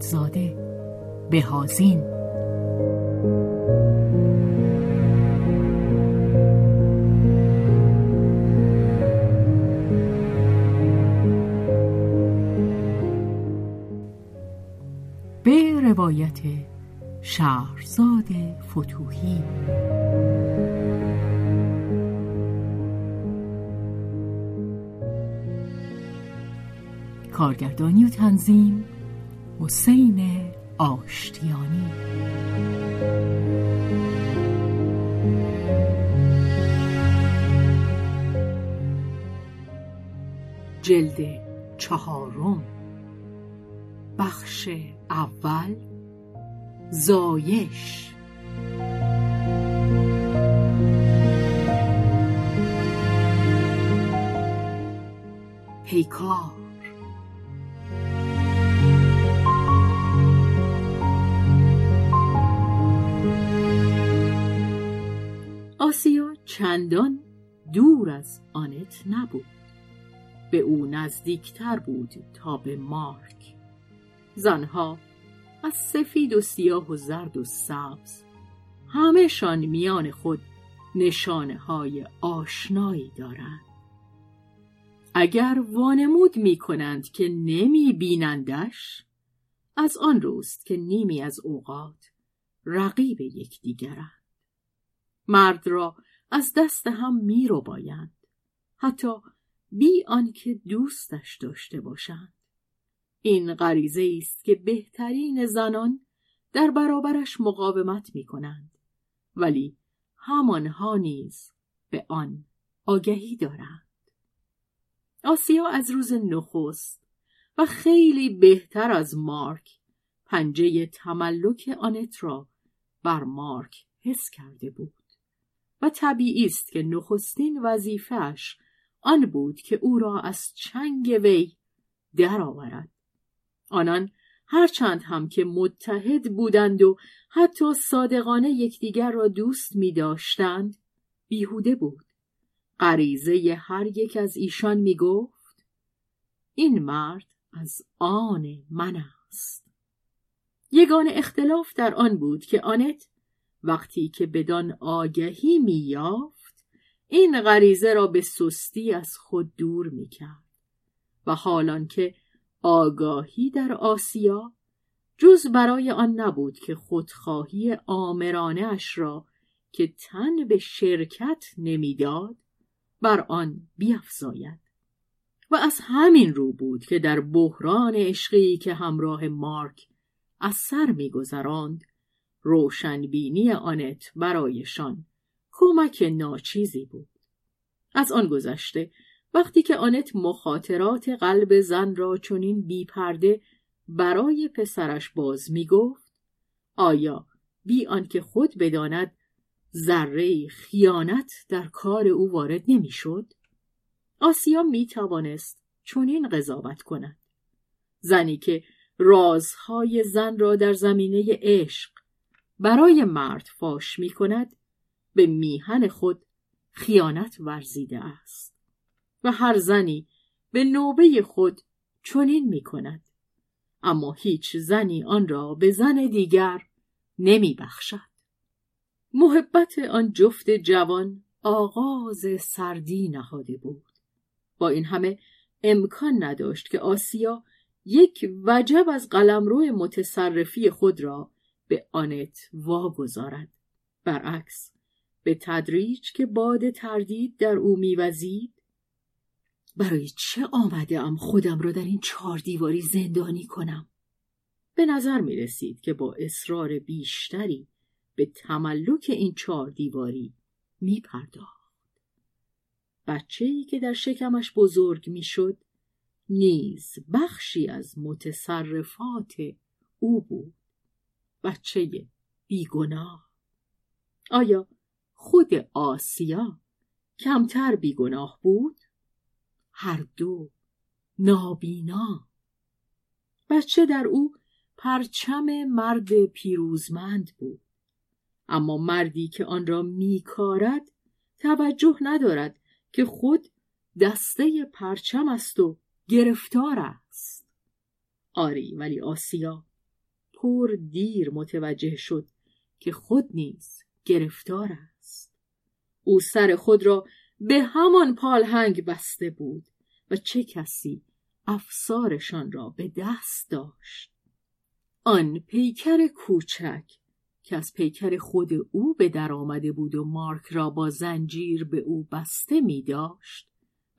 اعتمادزاده بهازین به روایت شهرزاد فتوهی. کارگردانی و تنظیم حسین آشتیانی. جلد چهارم. بخش اول. زایش. پیکار. آسیا چندان دور از آنت نبود. به او نزدیکتر بود تا به مارک. زنها از سفید و سیاه و زرد و سبز همهشان میان خود نشانه های آشنایی دارند. اگر وانمود می کنند که نمی بینندش از آن روست که نیمی از اوقات رقیب یکدیگرند. مرد را از دست هم می رو بایند. حتی بی آنکه دوستش داشته باشند. این غریزه است که بهترین زنان در برابرش مقاومت می کنند ولی همانها نیز به آن آگهی دارند. آسیا از روز نخست و خیلی بهتر از مارک پنجه تملک آنت را بر مارک حس کرده بود. و طبیعی است که نخستین وظیفهش آن بود که او را از چنگ وی درآورد. آنان هرچند هم که متحد بودند و حتی صادقانه یکدیگر را دوست می داشتند بیهوده بود. غریزه هر یک از ایشان می گفت این مرد از آن من است. یگان اختلاف در آن بود که آنت وقتی که بدان آگهی میافت این غریزه را به سستی از خود دور می‌کرد و حالان که آگاهی در آسیا جز برای آن نبود که خودخواهی آمرانه اش را که تن به شرکت نمی‌داد بر آن بیافزاید و از همین رو بود که در بحران عشقی که همراه مارک از سر میگذراند روشنبینی آنت برایشان کمک ناچیزی بود. از آن گذشته وقتی که آنت مخاطرات قلب زن را چنین بیپرده برای پسرش باز می گفت آیا بی آنکه خود بداند ذره خیانت در کار او وارد نمی‌شد؟ آسیا می توانست چنین قضاوت کند. زنی که رازهای زن را در زمینه عشق برای مرد فاش می کند به میهن خود خیانت ورزیده است. و هر زنی به نوبه خود چنین می کند اما هیچ زنی آن را به زن دیگر نمی بخشد محبت آن جفت جوان آغاز سردی نهاده بود. با این همه امکان نداشت که آسیا یک وجب از قلمرو متصرفی خود را به آنت واگذارد برعکس به تدریج که باد تردید در او میوزید برای چه آمده ام خودم را در این چهار دیواری زندانی کنم؟ به نظر می رسید که با اصرار بیشتری به تملک این چهار دیواری می پرداخت. بچه ای که در شکمش بزرگ می شد نیز بخشی از متصرفات او بود. بچه بیگناه. آیا خود آسیا کمتر بیگناه بود؟ هر دو نابینا بچه در او پرچم مرد پیروزمند بود اما مردی که آن را میکارد توجه ندارد که خود دسته پرچم است و گرفتار است آری ولی آسیا پر دیر متوجه شد که خود نیز گرفتار است. او سر خود را به همان پالهنگ بسته بود و چه کسی افسارشان را به دست داشت. آن پیکر کوچک که از پیکر خود او به در آمده بود و مارک را با زنجیر به او بسته می داشت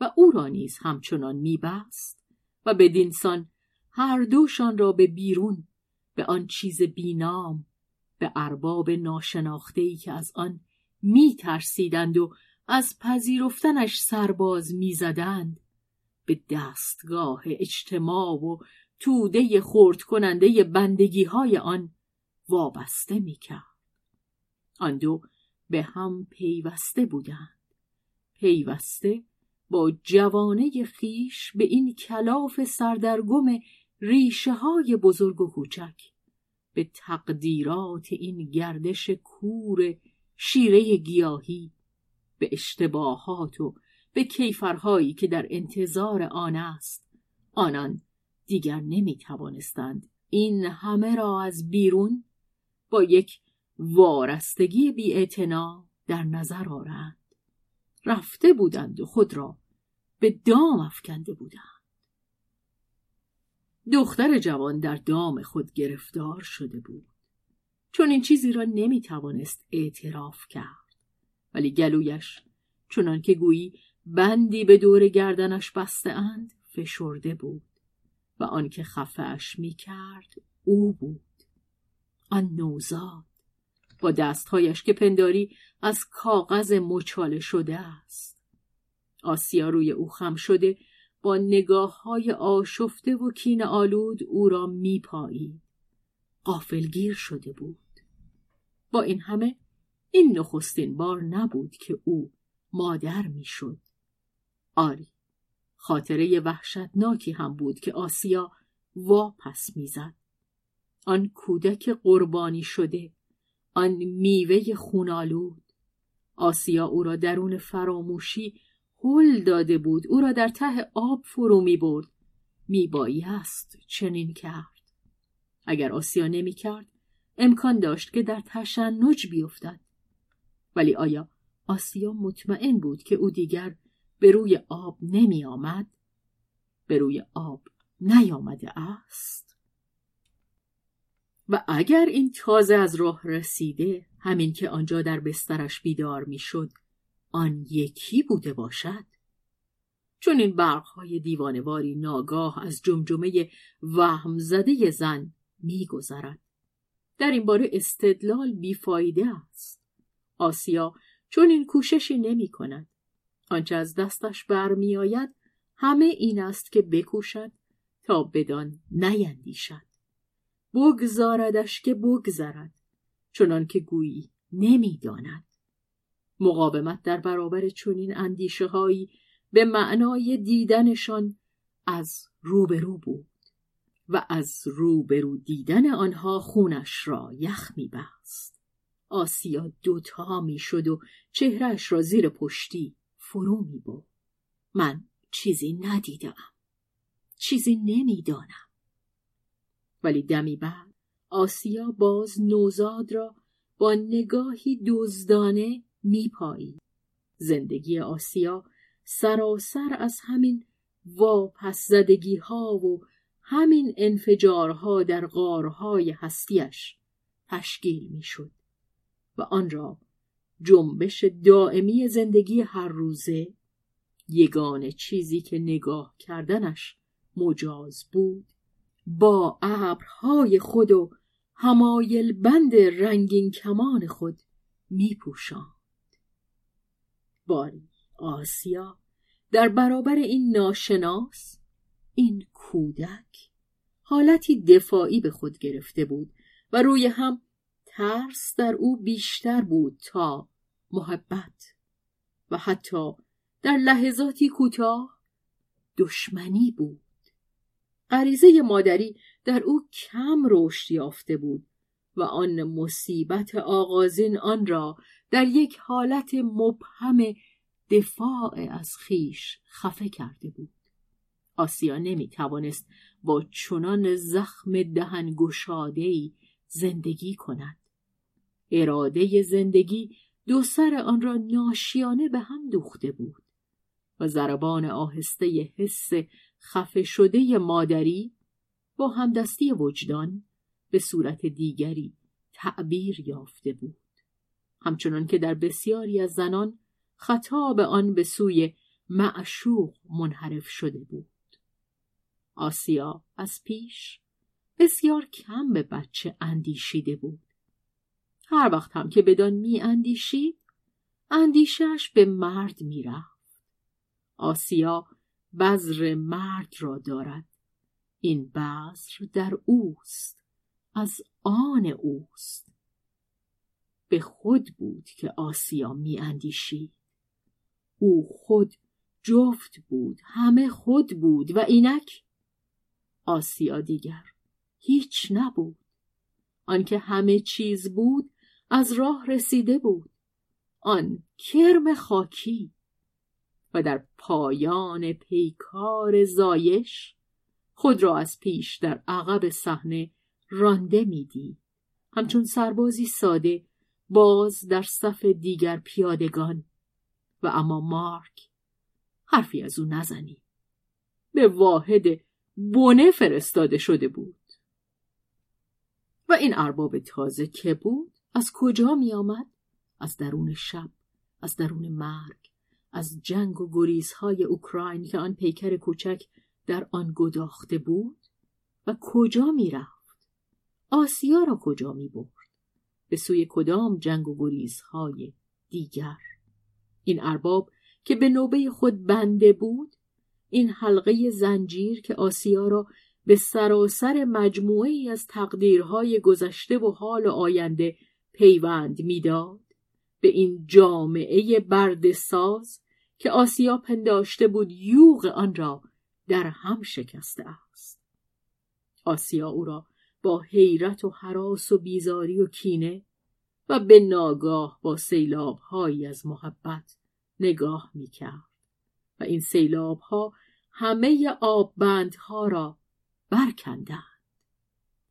و او را نیز همچنان می بست و به دینسان هر دوشان را به بیرون به آن چیز بینام به ارباب ناشناختهی که از آن می ترسیدند و از پذیرفتنش سرباز می‌زدند به دستگاه اجتماع و توده خورد کننده بندگی های آن وابسته می‌کرد. آن دو به هم پیوسته بودند. پیوسته با جوانه خیش به این کلاف سردرگم ریشه های بزرگ و کوچک. به تقدیرات این گردش کور شیره گیاهی به اشتباهات و به کیفرهایی که در انتظار آن است آنان دیگر نمی توانستند این همه را از بیرون با یک وارستگی بی در نظر آرند رفته بودند و خود را به دام افکنده بودند. دختر جوان در دام خود گرفتار شده بود. چون این چیزی را نمی توانست اعتراف کرد. ولی گلویش چنان که گویی بندی به دور گردنش بسته اند فشرده بود و آنکه خفهاش می کرد او بود. آن نوزاد با دستهایش که پنداری از کاغذ مچاله شده است. آسیا روی او خم شده با نگاه های آشفته و کین آلود او را می پایید. قافلگیر شده بود. با این همه این نخستین بار نبود که او مادر می‌شد. آری خاطره وحشتناکی هم بود که آسیا واپس می‌زد. آن کودک قربانی شده آن میوه خونالود آسیا او را درون فراموشی هل داده بود او را در ته آب فرو می برد می است چنین کرد اگر آسیا نمی کرد امکان داشت که در تشنج بیفتد ولی آیا آسیا مطمئن بود که او دیگر به روی آب نمی آمد؟ به روی آب نیامده است؟ و اگر این تازه از راه رسیده همین که آنجا در بسترش بیدار می‌شد آن یکی بوده باشد؟ چون این برقهای دیوانواری ناگاه از جمجمه وهم زده زن میگذرد. در این باره استدلال بیفایده است. آسیا چون این کوششی نمی کند آنچه از دستش برمیآید همه این است که بکوشد تا بدان نیندیشد. بگذاردش که بگذرد چنان که گویی نمی‌داند. مقاومت در برابر چنین اندیشه هایی به معنای دیدنشان از روبرو بود و از روبرو دیدن آنها خونش را یخ میبست. آسیا دوتا می‌شد و چهرش را زیر پشتی فرو می من چیزی ندیدم. چیزی نمی‌دانم. ولی دمی بعد آسیا باز نوزاد را با نگاهی دزدانه میپایی زندگی آسیا سراسر از همین واپس زدگی ها و همین انفجارها در غارهای هستیش تشکیل می‌شد و آن را جنبش دائمی زندگی هر روزه یگان چیزی که نگاه کردنش مجاز بود با ابرهای خود و همایل بند رنگین کمان خود می پوشاند. باری آسیا در برابر این ناشناس این کودک. حالتی دفاعی به خود گرفته بود و روی هم ترس در او بیشتر بود تا محبت و حتی در لحظاتی کوتاه دشمنی بود. غریزه مادری در او کم رشد یافته بود و آن مصیبت آغازین آن را در یک حالت مبهم دفاع از خیش خفه کرده بود. آسیا نمی توانست با چنان زخم دهن گشادهی زندگی کند. اراده زندگی دو سر آن را ناشیانه به هم دوخته بود و ضربان آهسته حس خفه شده مادری با همدستی وجدان به صورت دیگری تعبیر یافته بود. همچنان که در بسیاری از زنان خطاب آن به سوی معشوق منحرف شده بود. آسیا از پیش بسیار کم به بچه اندیشیده بود. هر وقت هم که بدان می اندیشید اندیشش به مرد می رفت. آسیا بذر مرد را دارد. این بذر در اوست. از آن اوست. به خود بود که آسیا می اندیشید. او خود جفت بود همه خود بود و اینک آسیا دیگر هیچ نبود. آنکه همه چیز بود از راه رسیده بود. آن کرم خاکی و در پایان پیکار زایش خود را از پیش در عقب صحنه رانده می‌دید همچون سربازی ساده باز در صف دیگر پیادگان. و اما مارک حرفی از او نزنی. به واحد بونه فرستاده شده بود. و این ارباب تازه که بود از کجا می آمد؟ از درون شب از درون مرگ از جنگ و گریزهای اوکراین که آن پیکر کوچک در آن گداخته بود؟ و کجا می رفت؟ آسیا را کجا می برد؟ به سوی کدام جنگ و گریزهای دیگر این ارباب که به نوبه خود بنده بود این حلقه زنجیر که آسیا را به سراسر مجموعه ای از تقدیرهای گذشته و حال آینده پیوند می‌داد به این جامعه برد ساز که آسیا پنداشته بود یوغ آن را در هم شکسته است آسیا او را با حیرت و حراس و بیزاری و کینه و به ناگاه با سیلابهایی از محبت نگاه می‌کرد. و این سیلابها همه آببندها را برکندند.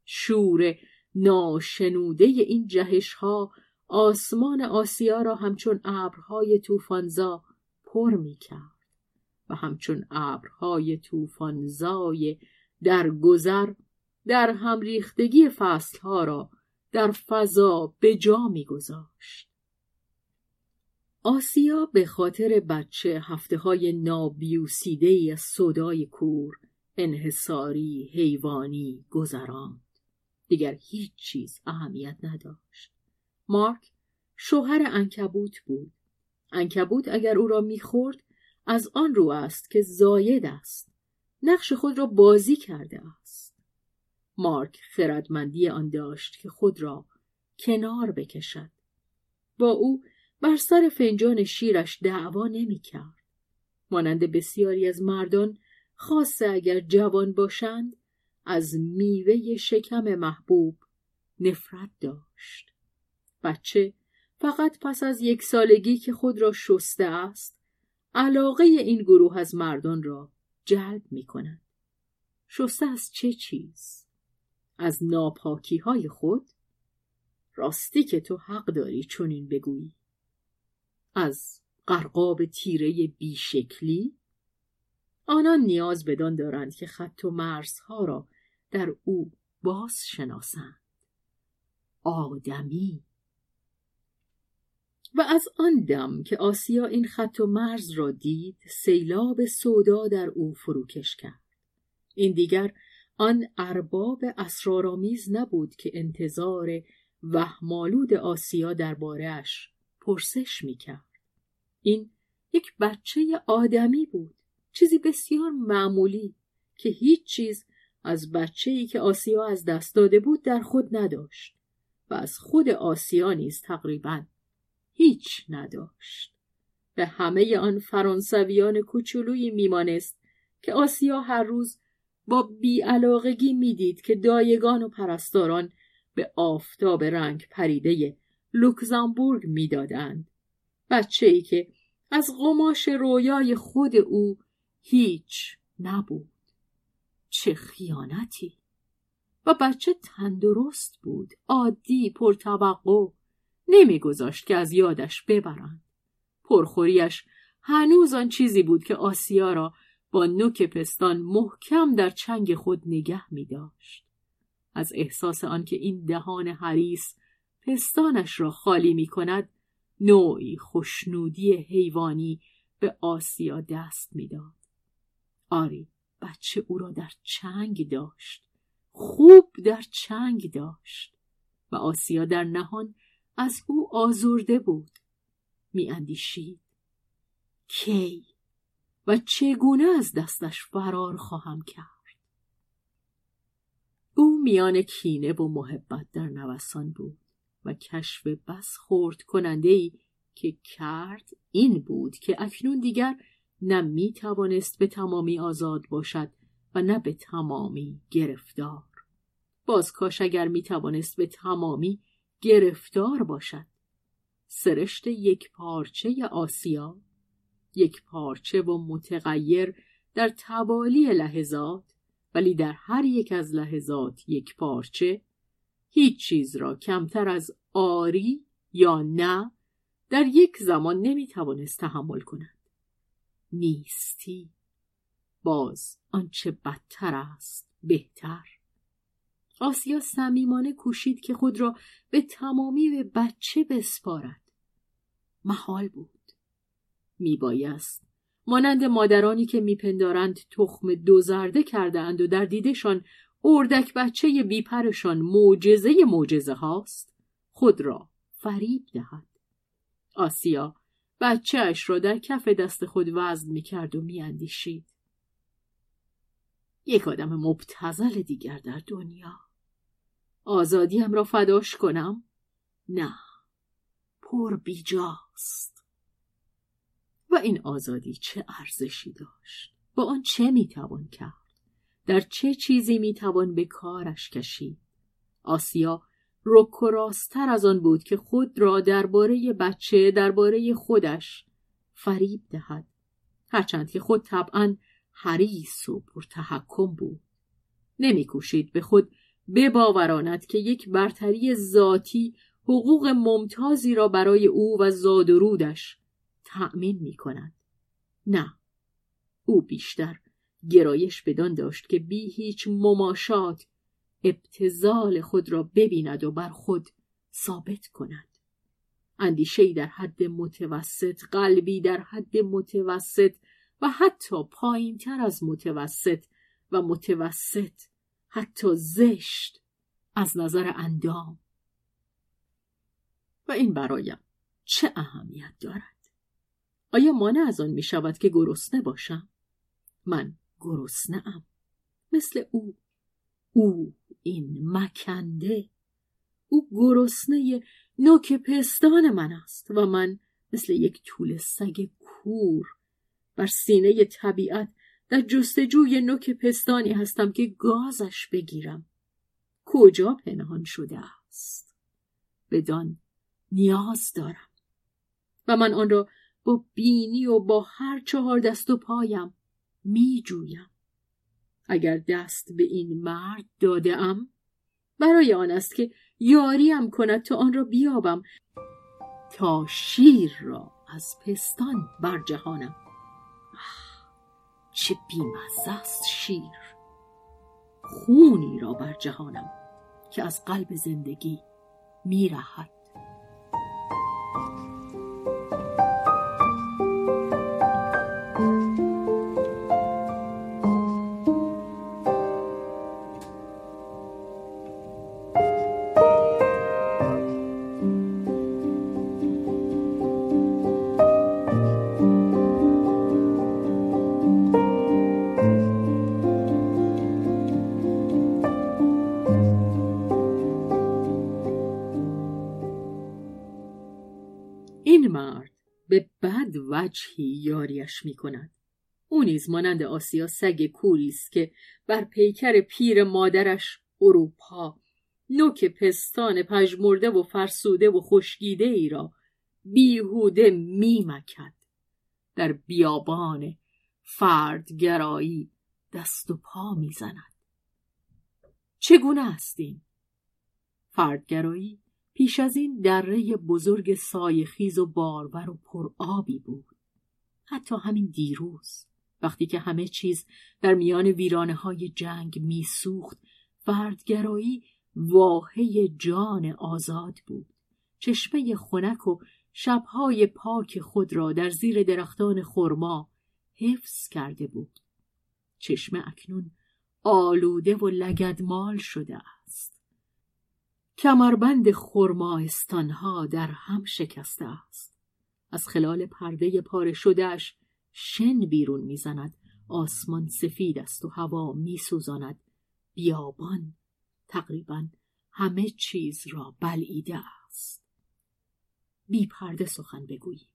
شور ناشنوده این جهش ها آسمان آسیا را همچون ابرهای طوفانزا پر می کرد و همچون ابرهای طوفانزای در گذر در هم ریختگی فصلها را در فضا به جا می گذاشت. آسیا به خاطر بچه هفته های نابیوسیده ای از صدای کور انحصاری حیوانی گذراند. دیگر هیچ چیز اهمیت نداشت. مارک شوهر انکبوت بود. انکبوت اگر او را می‌خورد از آن رو است که زاید است. نقش خود را بازی کرده است. مارک خردمندی آن داشت که خود را کنار بکشد با او بر سر فنجان شیرش دعوا نمی‌کرد مانند بسیاری از مردان خاصه اگر جوان باشند از میوه شکم محبوب نفرت داشت بچه فقط پس از یک سالگی که خود را شسته است علاقه این گروه از مردان را جلب می کند. شسته از چه چیز؟ از ناپاکی های خود؟ راستی که تو حق داری چنین بگویی. از قرقاب تیره بیشکلی؟ آنان نیاز بدان دارند که خط و مرزها را در او باز شناسند. آدمی و از آن دم که آسیا این خط و مرز را دید سیلاب سودا در او فروکش کرد این دیگر آن ارباب اسرارآمیز نبود که انتظار وهمالود آسیا دربارهاش پرسش می‌کرد. این یک بچه آدمی بود چیزی بسیار معمولی که هیچ چیز از بچه ای که آسیا از دست داده بود در خود نداشت و از خود آسیا نیز تقریبا هیچ نداشت. به همه آن فرانسویان کوچولویی میمانست که آسیا هر روز با بیعلاقگی می‌دید که دایگان و پرستاران به آفتاب رنگ پریده لوکزامبورگ می‌دادند. بچه ای که از قماش رویای خود او هیچ نبود. چه خیانتی! و بچه تندرست بود عادی پرتوقع نمیگذاشت که از یادش ببرند. پرخوریش هنوز آن چیزی بود که آسیا را با نوک پستان محکم در چنگ خود نگه می داشت. از احساس آنکه این دهان حریس پستانش را خالی می کند نوعی خوشنودی حیوانی به آسیا دست می‌داد. آری بچه او را در چنگ داشت خوب در چنگ داشت و آسیا در نهان از او آزرده بود میاندیشید کی و چگونه از دستش فرار خواهم کرد؟ او میان کینه و محبت در نوسان بود و کشف بس خورد کننده ای که کرد این بود که اکنون دیگر نه می توانست به تمامی آزاد باشد و نه به تمامی گرفتار. باز کاش اگر می توانست به تمامی گرفتار باشد سرشت یک پارچه آسیا یک پارچه و متغیر در توالی لحظات ولی در هر یک از لحظات یک پارچه هیچ چیز را کمتر از آری یا نه در یک زمان نمی توانست تحمل کند. نیستی. باز آنچه بدتر است بهتر. آسیا صمیمانه کوشید که خود را به تمامی به بچه بسپارد. محال بود. میبایست. مانند مادرانی که میپندارند تخم دو زرده کردهاند و در دیدشان اردک بچه بیپرشان معجزه معجزه هاست خود را فریب دهد. آسیا بچهش را در کف دست خود وزن می‌کرد و میاندیشید. یک آدم مبتزل دیگر در دنیا. آزادیم را فداش کنم؟ نه. پر بیجاست. و این آزادی چه ارزشی داشت؟ با آن چه می‌توان کرد؟ در چه چیزی می‌توان به کارش کشید؟ آسیا رک از آن بود که خود را درباره بچه درباره خودش فریب دهد. هرچند که خود طبعا حریص و پرتحکم بود. نمیکوشید به خود بباوراند که یک برتری ذاتی حقوق ممتازی را برای او و زاد و رودش تأمین می کند. نه. او بیشتر گرایش بدان داشت که بی هیچ مماشات ابتزال خود را ببیند و بر خود ثابت کند. اندیشه در حد متوسط قلبی در حد متوسط و حتی پایین تر از متوسط و متوسط حتی زشت از نظر اندام. و این برایم چه اهمیت دارد؟ آیا مانع از آن می شود که گرسنه باشم؟ من گرسنه ام مثل او. او این مکنده. او گرسنه نوک پستان من است و من مثل یک طول سگ کور بر سینه طبیعت در جستجوی نوک پستانی هستم که گازش بگیرم. کجا پنهان شده است؟ بدان نیاز دارم. و من آن را با بینی و با هر چهار دست و پایم می جویم. اگر دست به این مرد داده ام برای آن است که یاریم کند تا آن را بیابم تا شیر را از پستان برجهانم. چه بیمزه است شیر. خونی را برجهانم که از قلب زندگی میرهد. وجهی یاریش می کند. او نیز مانند آسیا سگ کوری است که بر پیکر پیر مادرش اروپا نوک پستان پژمرده و فرسوده و خشکیده ای را بیهوده میمکد. در بیابان فردگرایی دست و پا می‌زند. چگونه هستیم فردگرایی پیش از این دره بزرگ سایخیز و بارور و پرآبی بود. حتی همین دیروز. وقتی که همه چیز در میان ویرانه های جنگ میسوخت فردگرایی واهه جان آزاد بود. چشمه خنک و شبهای پاک خود را در زیر درختان خرما حفظ کرده بود. چشمه اکنون آلوده و لگدمال شده است. کمربند خرماستانها در هم شکسته است. از خلال پرده پاره شدهش شن بیرون می‌زند. آسمان سفید است و هوا میسوزاند. بیابان تقریبا همه چیز را بلعیده است. بی پرده سخن بگویی.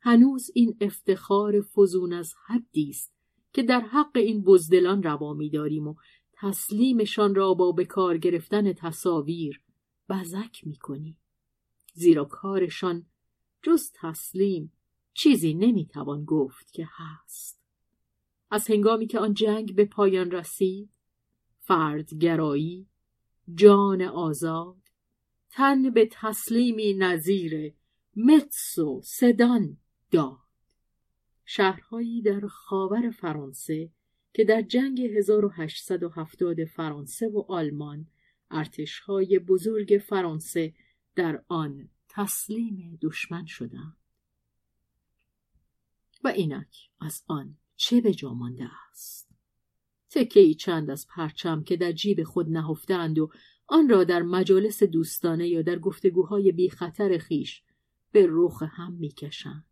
هنوز این افتخار فزون از حدی است که در حق این بزدلان روا داریم و تسلیمشان را با به کار گرفتن تصاویر بزک می‌کنیم. زیرا کارشان جز تسلیم چیزی نمی‌توان گفت که هست. از هنگامی که آن جنگ به پایان رسید فردگرایی جان آزاد تن به تسلیمی نظیر متس و سدان داد. شهرهایی در خاور فرانسه که در جنگ 1870 فرانسه و آلمان ارتشهای بزرگ فرانسه در آن تسلیم دشمن شدند و اینک از آن چه به جا مانده است؟ تکه ای چند از پرچم که در جیب خود نهفتند و آن را در مجالس دوستانه یا در گفتگوهای بی خطر خیش به رخ هم می‌کشند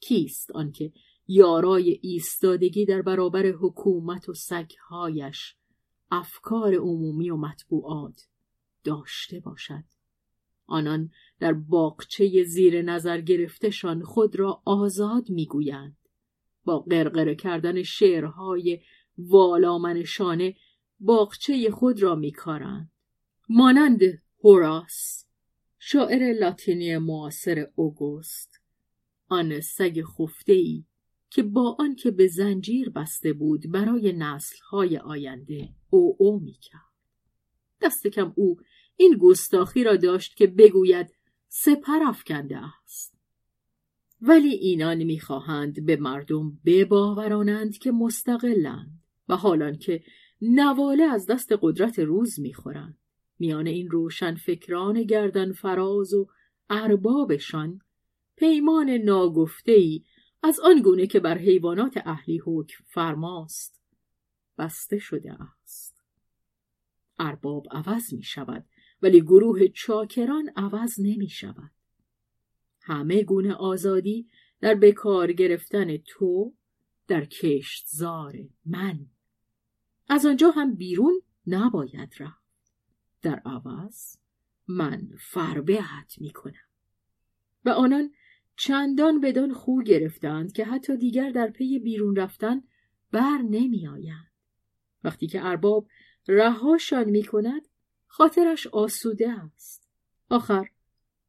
کیست آنکه یارای ایستادگی در برابر حکومت و سگهایش افکار عمومی و مطبوعات داشته باشد؟ آنان در باغچه زیر نظر گرفتشان خود را آزاد می‌گویند. با قرقره کردن شعرهای والامنشانه باغچه خود را میکارند. مانند هوراس شاعر لاتینی معاصر اوگوست. آن سگ خفته ای که با آنکه به زنجیر بسته بود برای نسلهای آینده او او می‌کرد. دست کم او این گستاخی را داشت که بگوید سپر افکنده است. ولی اینان می‌خواهند به مردم بباورانند که مستقلند و حالان که نواله از دست قدرت روز می‌خورند. میان این روشن فکران گردن فراز و اربابشان پیمان ناگفتهای از آن گونه که بر حیوانات اهلی حکم فرماست بسته شده است. ارباب عوض می شود ولی گروه چاکران عوض نمی شود. همه گونه آزادی در بکار گرفتن تو در کشتزار من. از آنجا هم بیرون نباید رفت. در عوض من فربهت می کنم. و آنان چندان بدان خو گرفتند که حتی دیگر در پی بیرون رفتن بر نمی آیند. وقتی که ارباب رهاشان می کند خاطرش آسوده است. آخر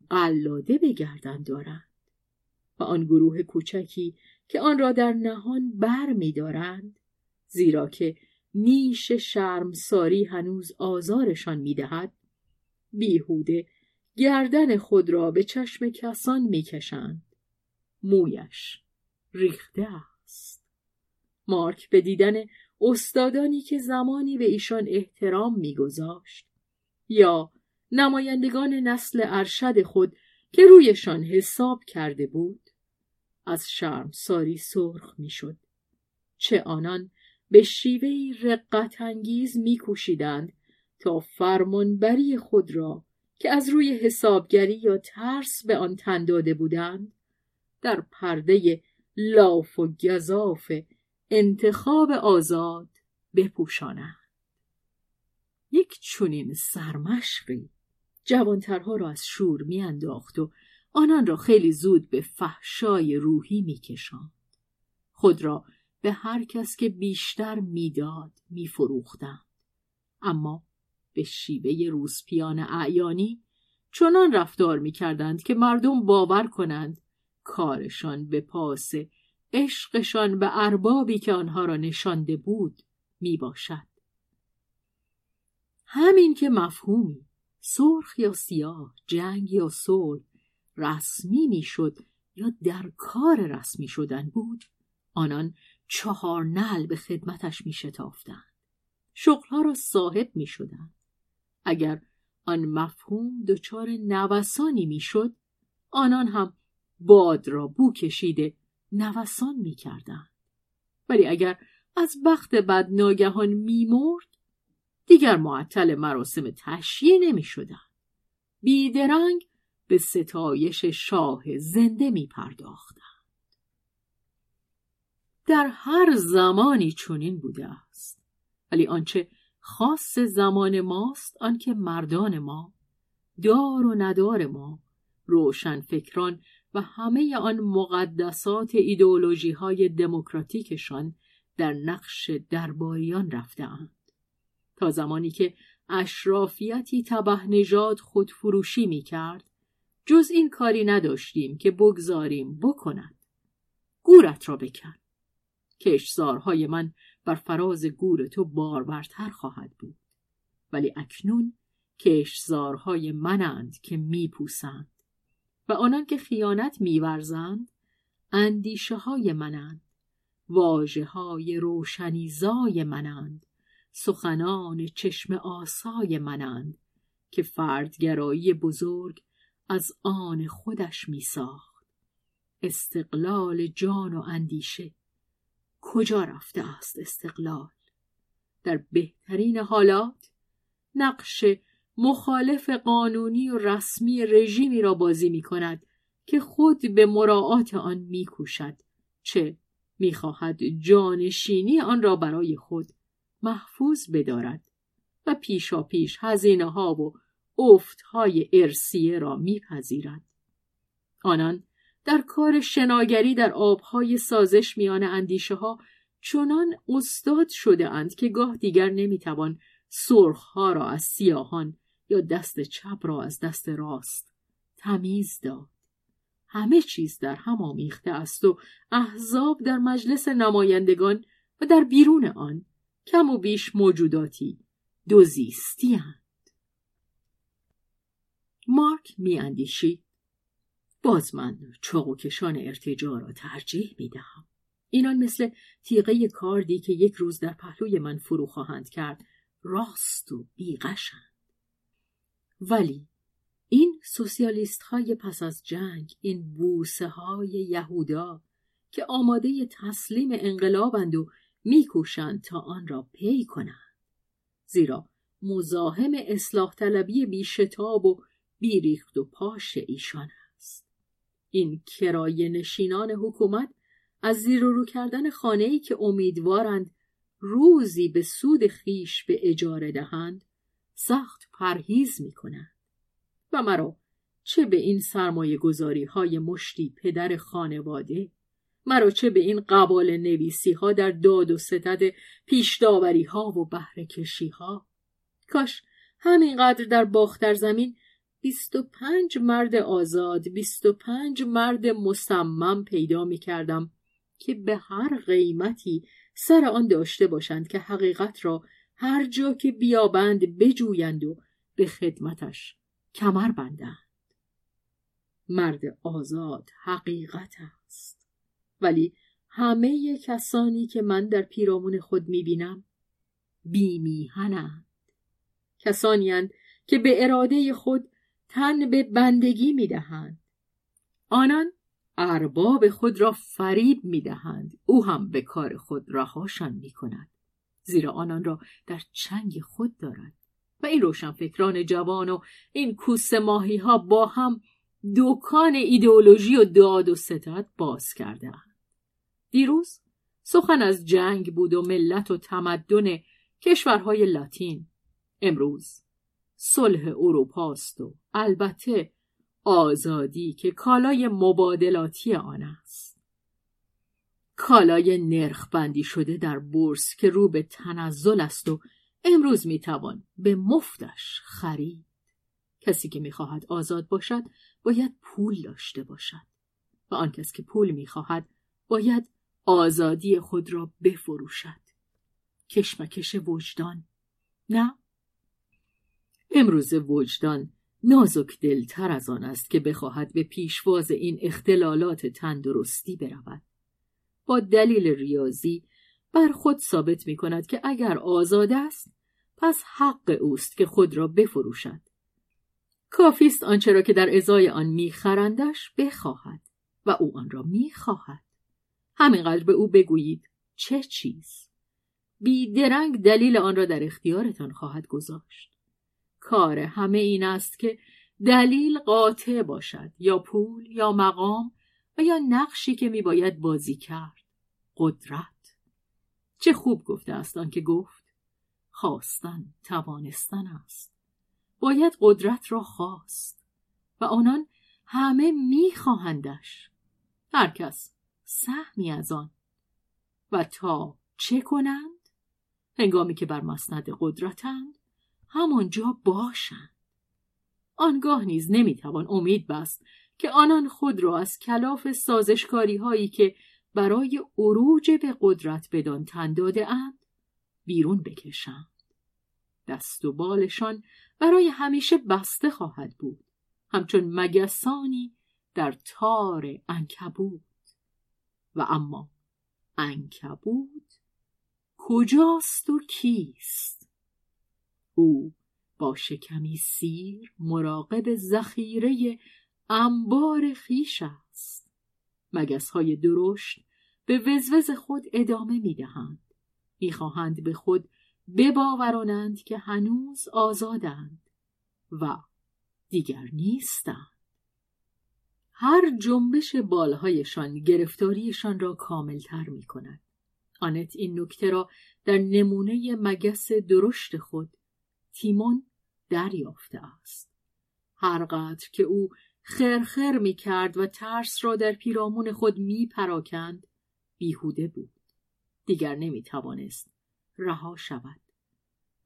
قلاده به گردن دارند. و آن گروه کوچکی که آن را در نهان بر می دارند زیرا که نیش شرمساری هنوز آزارشان می دهد بیهوده گردن خود را به چشم کسان می‌کشند مویش ریخته است. مارک به دیدن استادانی که زمانی به ایشان احترام میگذاشت یا نمایندگان نسل ارشد خود که رویشان حساب کرده بود از شرم ساری سرخ می‌شد. چه آنان به شیوهی رقت انگیز میکوشیدند تا فرمانبری خود را که از روی حسابگری یا ترس به آن تن داده بودند در پرده لاف و گذاف انتخاب آزاد بپوشانند. یک چونین سرمشقی جوانترها را از شور میانداخت و آنان را خیلی زود به فحشای روحی میکشاند خود را به هر کس که بیشتر می‌داد میفروختند اما به شیوه روسپیان اعیانی چنان رفتار می‌کردند که مردم باور کنند کارشان به پاس عشقشان به اربابی که آنها را نشانده بود می باشد. همین که مفهومی سرخ یا سیاه جنگ یا صلح رسمی می‌شد یا در کار رسمی شدن بود آنان چهار نل به خدمتش می شتافتند. شغلها را صاحب می شدند. اگر آن مفهوم دچار نوسانی می‌شد آنان هم باد را بو کشیده نوسان می‌کردند ولی اگر از بخت بد ناگهان میمرد دیگر معطل مراسم تشییع نمی‌شدند. بیدرنگ به ستایش شاه زنده می پرداختند. در هر زمانی چنین بوده است. ولی آنچه خاص زمان ماست آنکه مردان ما دار و ندار ما روشن فکران و همه آن مقدسات ایدئولوژی های دموکراتیکشان در نقش درباریان رفتهاند. تا زمانی که اشرافیتی تبه نژاد خودفروشی می کرد جز این کاری نداشتیم که بگذاریم بکند. گورت را بکن. کشزارهای من بر فراز گور تو بارورتر خواهد بود. ولی اکنون کشزارهای منند که میپوسند و آنان که خیانت میورزند اندیشه های منند واجه های روشنیزای منند. سخنان چشم آسای منند که فردگرایی بزرگ از آن خودش میساخت. استقلال جان و اندیشه. کجا رفته است استقلال؟ در بهترین حالات نقش مخالف قانونی و رسمی رژیمی را بازی می کند که خود به مراعات آن می کوشد چه می‌خواهد جانشینی آن را برای خود محفوظ بدارد و پیشا پیش هزینه ها و افت های ارسیه را میپذیرد. آنان در کار شناگری در آبهای سازش میان اندیشه ها چنان استاد شده اند که گاه دیگر نمی‌توان ها را از سیاهان یا دست چپ را از دست راست تمیز داد. همه چیز در هم آمیخته است و احزاب در مجلس نمایندگان و در بیرون آن کم و بیش موجوداتی دوزیستی هند. مارک میاندیشید باز من و کشان ارتجا را ترجیح می دهم. اینان مثل تیغه کاردی که یک روز در پهلوی من فرو خواهند کرد راست و بیغشند. ولی این سوسیالیست های پس از جنگ این بوسه های یهودا که آماده تسلیم انقلابند و میکوشند تا آن را پی کنند زیرا مزاحم اصلاح طلبی بیشتاب و بیریخت و پاش ایشان این کرایه نشینان حکومت از زیر و رو کردن خانه ای که امیدوارند روزی به سود خیش به اجاره دهند سخت پرهیز می کنند. و مرا چه به این سرمایه گذاری های مشتی پدر خانواده مرا چه به این قبال نویسی ها در داد و ستد پیشداوری ها و بهره کشی ها کاش همینقدر در باختر زمین بیست و پنج مرد آزاد بیست و پنج مرد مصمم پیدا می کردم که به هر قیمتی سر آن داشته باشند که حقیقت را هر جا که بیابند بجویند و به خدمتش کمر بندند مرد آزاد حقیقت ولی همه کسانی که من در پیرامون خود می‌بینم بیمیهنند. کسانی که به اراده خود تن به بندگی می‌دهند. آنان ارباب خود را فریب می‌دهند. او هم به کار خود رهاشان می‌کند. زیرا آنان را در چنگ خود دارد. و این روشنفکران جوان و این کوس ماهی ها با هم دکان ایدئولوژی و داد و ستد باز کرده دیروز سخن از جنگ بود و ملت و تمدن کشورهای لاتین. امروز صلح اروپاست و البته آزادی که کالای مبادلاتی آن است. کالای نرخ بندی شده در بورس که رو به تنزل است و امروز می‌توان به مفتش خرید. کسی که می‌خواهد آزاد باشد باید پول داشته باشد. و آن کس که پول می‌خواهد باید آزادی خود را بفروشد. کشمکش وجدان. نه. امروز وجدان نازک دلتر از آن است که بخواهد به پیشواز این اختلالات تندرستی برود. با دلیل ریاضی بر خود ثابت می کند که اگر آزاد است پس حق اوست که خود را بفروشد. کافیست آنچه را که در ازای آن میخرندش بخواهد و او آن را می‌خواهد. همینقدر به او بگویید چه چیز. بیدرنگ دلیل آن را در اختیارتان خواهد گذاشت. کار همه این است که دلیل قاطع باشد یا پول یا مقام و یا نقشی که میباید بازی کرد. قدرت. چه خوب گفته است که گفت خواستن توانستن است. باید قدرت را خواست و آنان همه میخواهندش. هر کس سهمی از آن. و تا چه کنند؟ هنگامی که بر مسند قدرتند همانجا باشند. آنگاه نیز نمی‌توان امید بست که آنان خود را از کلاف سازشکاری هایی که برای عروج به قدرت بدان تن داده اند بیرون بکشند. دست و بالشان برای همیشه بسته خواهد بود همچون مگسانی در تار انکبود و اما انکبود کجاست و کیست؟ او با شکمی سیر مراقب ذخیره انبار خیش است. مگس های درشت به وزوز خود ادامه می‌دهند. می‌خواهند به خود بباورانند که هنوز آزادند و دیگر نیستند. هر جنبش بالهایشان گرفتاریشان را کاملتر می کند. آنت این نکته را در نمونه مگس درشت خود تیمون دریافته است. هرقدر که او خرخر می کرد و ترس را در پیرامون خود می پراکند بیهوده بود. دیگر نمی توانست رها شود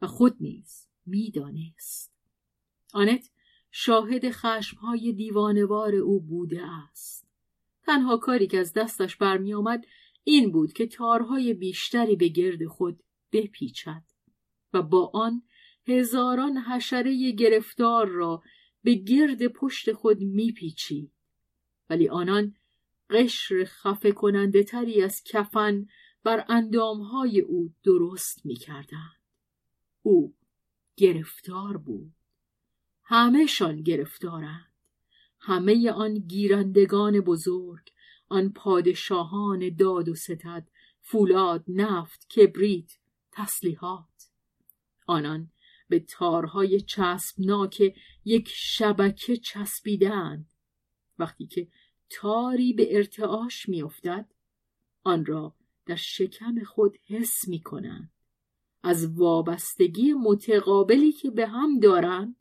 و خود نیز می‌دانست. آنت شاهد خشمهای دیوانوار او بوده است. تنها کاری که از دستش برمی آمد این بود که تارهای بیشتری به گرد خود بپیچد و با آن هزاران حشره گرفتار را به گرد پشت خود میپیچید. ولی آنان قشر خفه کننده تری از کفن بر اندامهای او درست می‌کردند. او گرفتار بود. همهشان گرفتارند. همه آن گیرندگان بزرگ آن پادشاهان داد و ستد فولاد نفت کبریت تسلیحات. آنان به تارهای چسبناک یک شبکه چسبیدند. وقتی که تاری به ارتعاش میافتد آن را در شکم خود حس می کنند. از وابستگی متقابلی که به هم دارند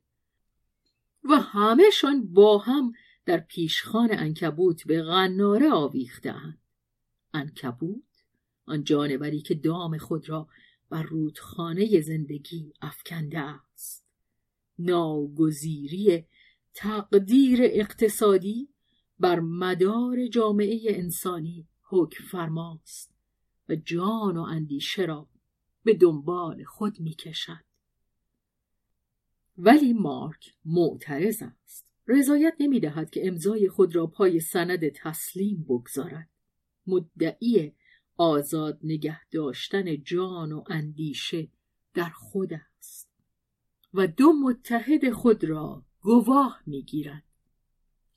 و همهشان با هم در پیشخان انکبوت به غناره آویختهاند انکبوت آن جانوری که دام خود را بر رودخانه زندگی افکنده است ناگزیری تقدیر اقتصادی بر مدار جامعه انسانی حکم فرماست و جان و اندیشه را به دنبال خود می کشد. ولی مارک معترض است. رضایت نمی دهد که امضای خود را پای سند تسلیم بگذارد. مدعی آزاد نگه داشتن جان و اندیشه در خود است و دو متحد خود را گواه می‌گیرد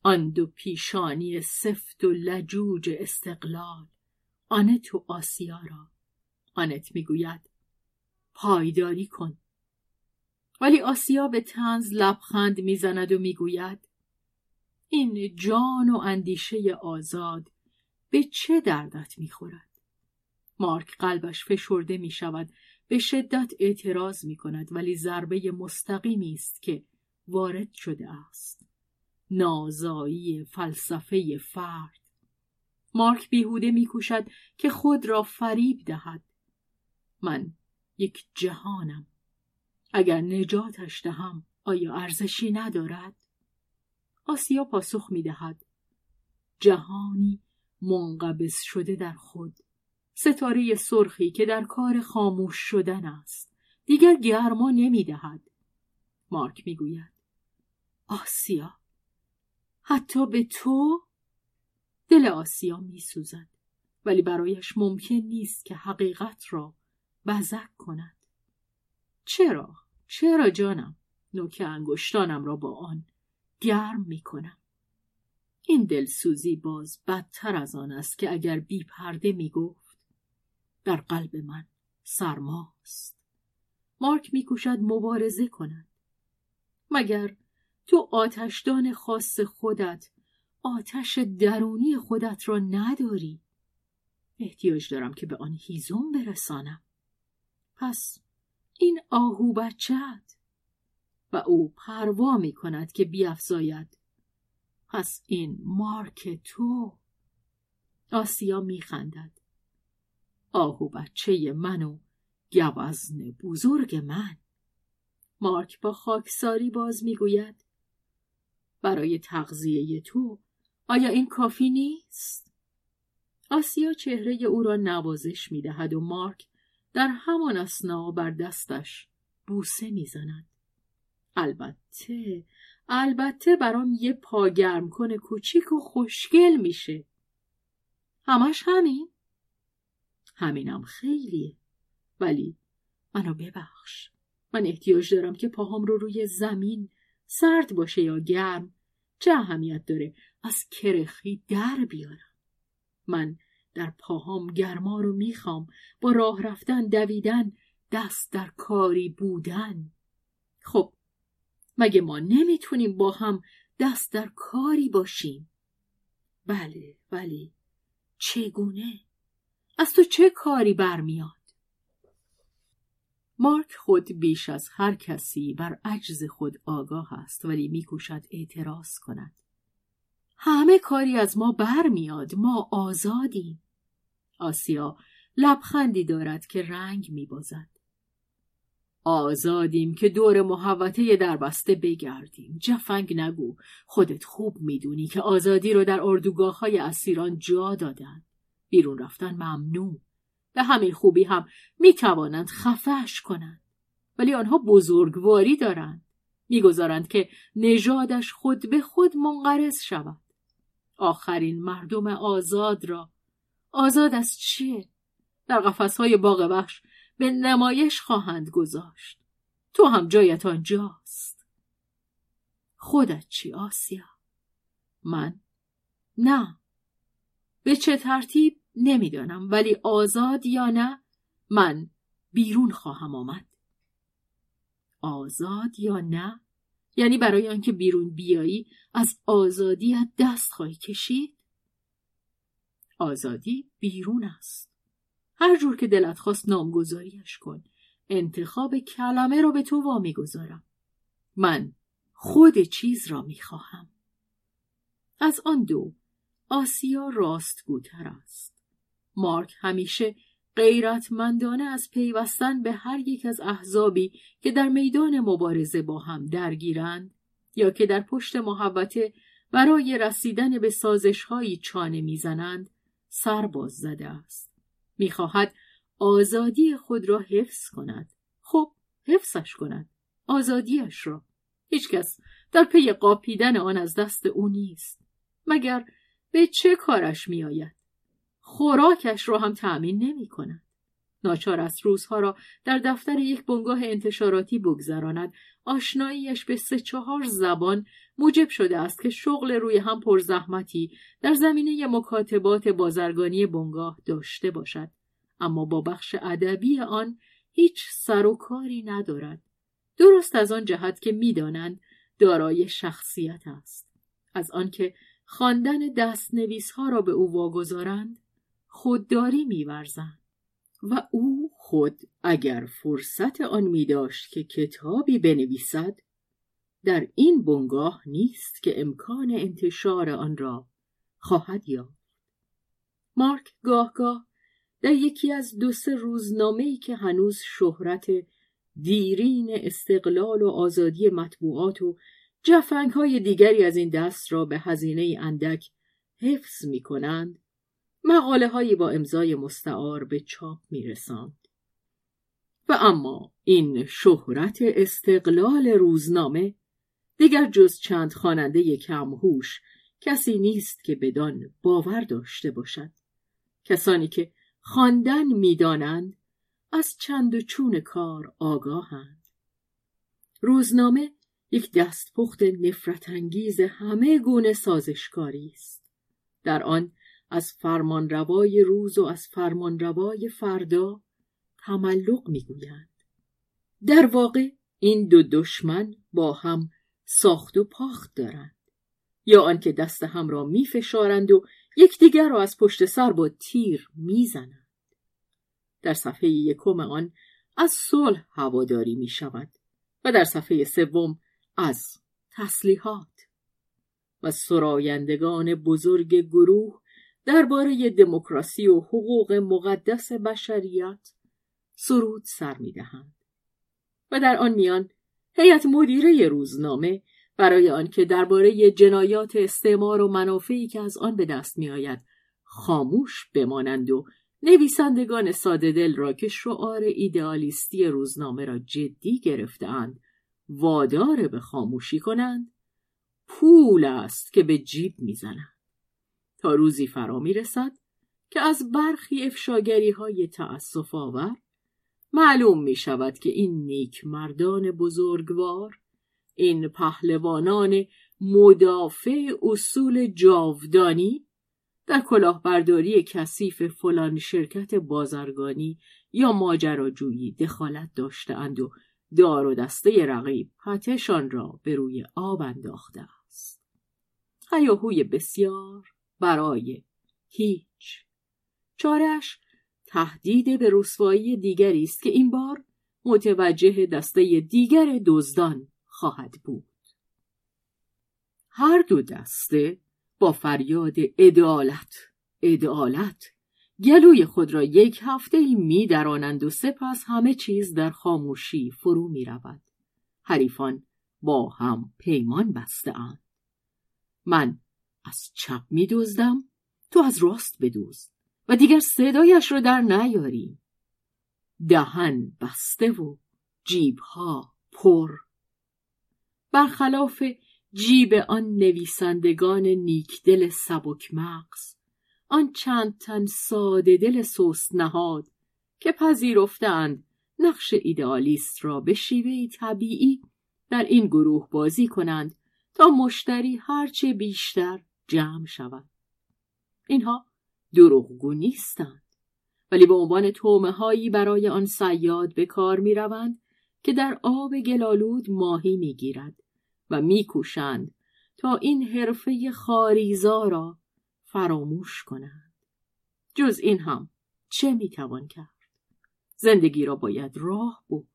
آن دو پیشانی سفت و لجوج استقلال آنت و آسیا را آنت می‌گوید پایداری کن ولی آسیا به تنز لبخند می‌زند و می‌گوید این جان و اندیشه آزاد به چه دردت می‌خورد؟ مارک قلبش فشرده می شود به شدت اعتراض می کند ولی ضربه مستقیمی است که وارد شده است. نازایی فلسفه فرد. مارک بیهوده میکوشد که خود را فریب دهد. من یک جهانم. اگر نجاتش دهم آیا ارزشی ندارد؟ آسیا پاسخ می‌دهد. جهانی منقبض شده در خود. ستاره سرخی که در کار خاموش شدن است. دیگر گرما نمی‌دهد. مارک می‌گوید. آسیا حتی به تو؟ دل آسیا میسوزد. ولی برایش ممکن نیست که حقیقت را بزک کند. چرا؟ چرا جانم؟ نوک انگشتانم را با آن گرم می‌کنم. این دلسوزی باز بدتر از آن است که اگر بی پرده می گفت در قلب من سرماست. مارک میکوشد مبارزه کند. مگر تو آتشدان خاص خودت آتش درونی خودت را نداری؟ احتیاج دارم که به آن هیزم برسانم. پس این آهو بچت و او پروا می کند که بیافزاید. پس این مارک تو آسیا می خندد آهو بچه من و گوزن بزرگ من. مارک با خاکساری باز می‌گوید. برای تغذیه تو آیا این کافی نیست؟ آسیا چهره او را نوازش می‌دهد و مارک در همان اسنا بر دستش بوسه می‌زند. البته البته برام یه پاگرم کنه کوچیک و خوشگل میشه. همش همین؟ همینم خیلیه. ولی منو ببخش. من احتیاج دارم که پاهام رو روی زمین سرد باشه یا گرم چه اهمیت داره از کرخی در بیارم من در پاهام گرما رو می‌خوام با راه رفتن دویدن دست در کاری بودن. خب مگه ما نمی‌تونیم با هم دست در کاری باشیم؟ بله ولی چگونه؟ از تو چه کاری برمیاد؟ مارک خود بیش از هر کسی بر عجز خود آگاه است ولی میکوشد اعتراض کند. همه کاری از ما برمیاد ما آزادیم. آسیا لبخندی دارد که رنگ میبازد. آزادیم که دور محوطه دربسته بگردیم. جفنگ نگو خودت خوب می‌دونی که آزادی رو در اردوگاه های اسیران جا دادن. بیرون رفتن ممنوع. به همین خوبی هم می توانند خفش کنند. ولی آنها بزرگواری دارند. می‌گذارند که نژادش خود به خود منقرض شود. آخرین مردم آزاد را آزاد از چیه؟ در قفسهای باغ وحش به نمایش خواهند گذاشت. تو هم جایت آنجاست. خودت چی آسیا؟ من؟ نه. به چه ترتیب نمی‌دانم ولی آزاد یا نه من بیرون خواهم آمد. آزاد یا نه؟ یعنی برای آنکه بیرون بیایی از آزادیت دست خواهی کشید؟ آزادی بیرون است. هر جور که دلت خواست نامگذاریش کن. انتخاب کلمه را به تو وامی گذارم من خود چیز را می‌خواهم. از آن دو آسیا راستگوتر است. مارک همیشه غیرتمندانه از پیوستن به هر یک از احزابی که در میدان مبارزه با هم درگیرند یا که در پشت محوته برای رسیدن به سازشهایی چانه می‌زنند سرباز زده است. می‌خواهد آزادی خود را حفظ کند. خب حفظش کند. آزادیش را. هیچکس در پی قاپیدن آن از دست او نیست. مگر به چه کارش میآید؟ خوراکش رو هم تأمین نمی کند. ناچار است روزها را در دفتر یک بنگاه انتشاراتی بگذراند. آشناییش به سه چهار زبان موجب شده است که شغل روی هم پرزحمتی در زمینه مکاتبات بازرگانی بنگاه داشته باشد. اما با بخش ادبی آن هیچ سر و کاری ندارد. درست از آن جهت که می‌دانند دارای شخصیت است. از آنکه خواندن دستنویس ها را به او واگذارند خودداری میورزند و او خود اگر فرصت آن می داشت که کتابی بنویسد در این بنگاه نیست که امکان انتشار آن را خواهد یافت مارک گاه گاه در یکی از دو سه روزنامه‌ای که هنوز شهرت دیرین استقلال و آزادی مطبوعات و جفنگ های دیگری از این دست را به هزینه اندک حفظ می کنند مقاله هایی با امضای مستعار به چاپ می رسند. و اما این شهرت استقلال روزنامه دیگر جز چند خواننده کمهوش کسی نیست که بدان باور داشته باشد. کسانی که خواندن می‌دانند از چند و چون کار آگاهند. روزنامه یک دستپخت نفرت انگیز همه گونه سازشکاری است. در آن از فرمانروای روز و از فرمانروای فردا تملق می‌گویند. در واقع این دو دشمن با هم ساخت و پاخت دارند. یا آنکه دست هم را میفشارند و یکدیگر را از پشت سر با تیر می‌زنند. در صفحه یکم آن از صلح هواداری می شود و در صفحه سوم از تسلیحات. و سرایندگان بزرگ گروه درباره دموکراسی و حقوق مقدس بشریت سرود سر می‌دهند. و در آن میان هیئت مدیره روزنامه برای آنکه درباره جنایات استعمار و منافعی که از آن به دست میآید خاموش بمانند و نویسندگان ساده دل را که شعار ایدئالیستی روزنامه را جدی گرفتهاند وادار به خاموشی کنند پول است که به جیب می‌زنند. تا روزی فرا می‌رسد که از برخی افشاگری های تأصف آور معلوم می شود که این نیک مردان بزرگوار این پهلوانان مدافع اصول جاودانی در کلاهبرداری کثیف فلان شرکت بازرگانی یا ماجراجویی دخالت داشتهاند و دار و دسته رقیب پتشان را به روی آب انداخته است. هیاهوی بسیار برای هیچ. چارش تهدید به رسوایی دیگری است که این بار متوجه دسته دیگر دزدان خواهد بود. هر دو دسته با فریاد عدالت عدالت گلوی خود را یک هفته می درانند و سپس همه چیز در خاموشی فرو می رود. حریفان با هم پیمان بسته من از چپ می دزدم تو از راست بدوز و دیگر صدایش را در نیاری. دهن بسته و جیبها پر. برخلاف جیب آن نویسندگان نیکدل سبک مغز آن چند تن ساده دل سوست نهاد که پذیرفتند نقش ایدئالیست را به شیوه طبیعی در این گروه بازی کنند تا مشتری هرچه بیشتر جمع شود اینها دروغگو نیستند. ولی به عنوان تومه هایی برای آن سیاد به کار می روند که در آب گلالود ماهی می گیرد و میکوشند تا این حرفه خاریزا را فراموش کنند. جز این هم چه می‌توان کرد؟ زندگی را باید راه برد.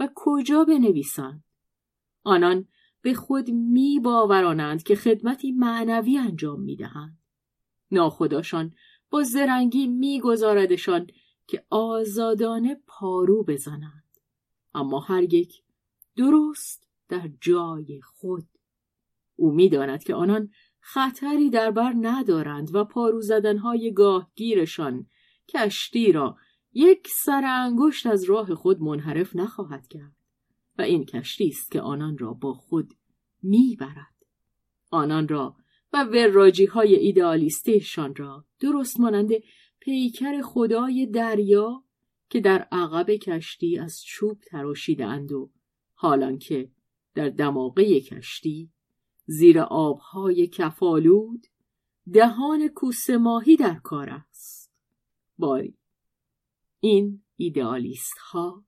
و کجا بنویسند؟ آنان به خود می باورانند که خدمتی معنوی انجام می دهند. ناخداشان با زرنگی میگذاردشان که آزادانه پارو بزنند. اما هر یک درست در جای خود او می‌داند که آنان خطری در بر ندارند و پارو زدنهای گاهگیرشان کشتی را یک سر انگشت از راه خود منحرف نخواهد کرد و این کشتی است که آنان را با خود می‌برد آنان را و وراجی های ایدئالیستیشان را درست مانند پیکر خدای دریا که در عقب کشتی از چوب تراشیده اند و حالان که در دماغه کشتی زیر آبهای کفالود دهان کوسه ماهی در کار است. باری این ایدئالیست ها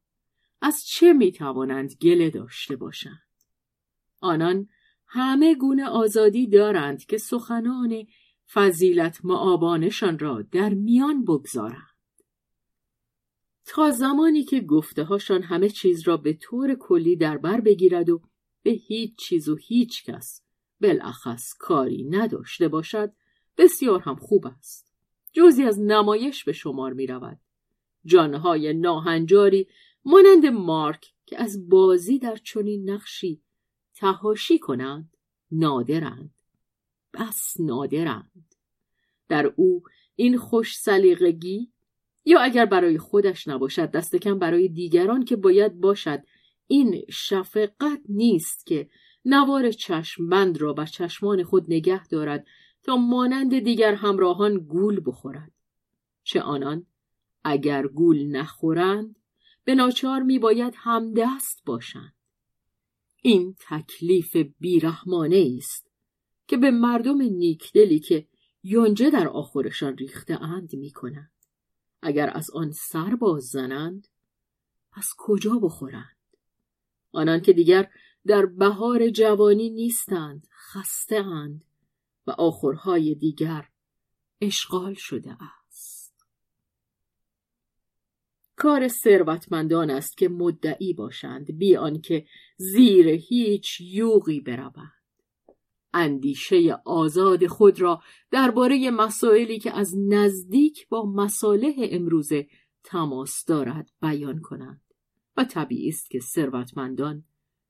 از چه می توانند گله داشته باشند؟ آنان همه گونه آزادی دارند که سخنان فضیلت معابانشان را در میان بگذارند. تا زمانی که گفته هاشان همه چیز را به طور کلی در بر بگیرد و به هیچ چیز و هیچ کس بالاخص کاری نداشته باشد بسیار هم خوب است. جزی از نمایش به شمار می رود جانهای ناهنجاری مانند مارک که از بازی در چنین نقشی تهاشی کنند نادرند. بس نادرند. در او این خوش سلیقگی یا اگر برای خودش نباشد دست کم برای دیگران که باید باشد این شفقت نیست که نوار چشم بند را بر چشمان خود نگه دارد تا مانند دیگر همراهان گول بخورد. چه آنان؟ اگر گول نخورند به ناچار می باید همدست باشند. این تکلیف بیرحمانه است که به مردم نیکدلی که یونجه در آخرشان ریخته اند می کنند. اگر از آن سر باز زنند پس کجا بخورند آنان که دیگر در بهار جوانی نیستند خسته اند و آخرهای دیگر اشغال شده است کار ثروتمندان است که مدعی باشند بی آنکه زیر هیچ یوغی بروند اندیشه آزاد خود را درباره مسائلی که از نزدیک با مصالح امروزه تماس دارد بیان کنند. و طبیعی است که ثروتمندان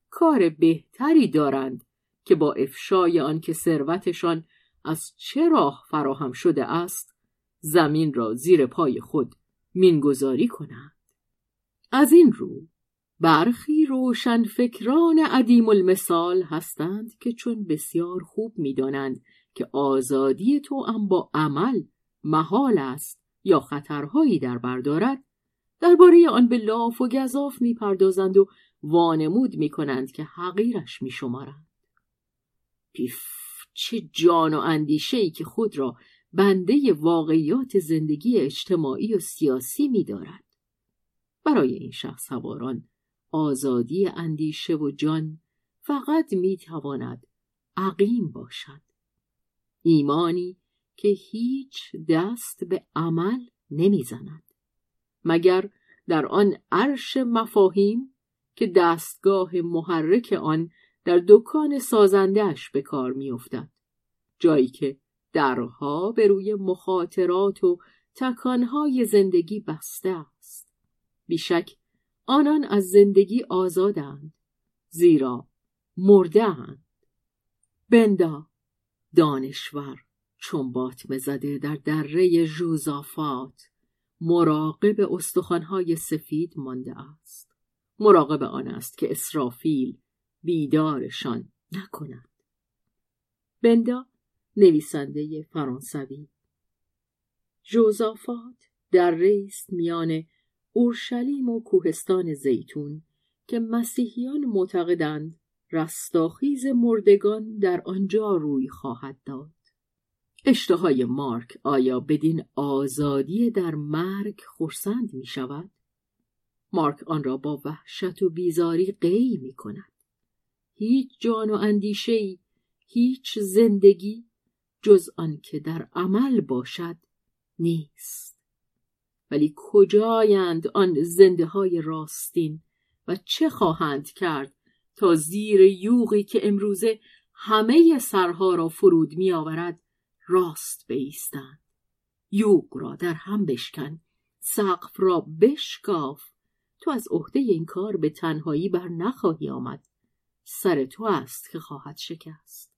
کار بهتری دارند که با افشای آنکه ثروتشان از چه راه فراهم شده است زمین را زیر پای خود مینگذاری کنند. از این رو برخی روشن فکران عدیم المثال هستند که چون بسیار خوب می‌دانند که آزادی تو هم با عمل محال است یا خطرهایی در بردارد درباره آن به لاف و گذاف می‌پردازند و وانمود می‌کنند که حقیرش میشمارند. پیف چه جان و اندیشه ای که خود را بنده واقعیات زندگی اجتماعی و سیاسی میدارد برای این شخص سواران آزادی اندیشه و جان فقط می‌تواند عقیم باشد. ایمانی که هیچ دست به عمل نمی‌زند مگر در آن عرش مفاهیم که دستگاه محرک آن در دکان سازندهش به کار میافتد جایی که درها به روی مخاطرات و تکانهای زندگی بسته است. بیشک آنان از زندگی آزادند زیرا مردهاند. بندا دانشور چون باطمه زده در دره ژوزافات مراقب استخوانهای سفید مانده است. مراقب آن است که اسرافیل بیدارشان نکند. بندا نویسنده فرانسوی ژوزافات در ریست میان اورشلیم و کوهستان زیتون که مسیحیان معتقدند رستاخیز مردگان در آنجا روی خواهد داد اشتهای مارک آیا بدین آزادی در مرگ خورسند می شود؟ مارک آن را با وحشت و بیزاری قی می کند. هیچ جان و اندیشه هیچ زندگی جز آنکه در عمل باشد نیست. ولی کجایند آن زنده های راستین و چه خواهند کرد تا زیر یوغی که امروزه همه سرها را فرود می آورد راست بیستند؟ یوغ را در هم بشکن سقف را بشکاف. تو از عهده این کار به تنهایی بر نخواهی آمد. سر تو است که خواهد شکست.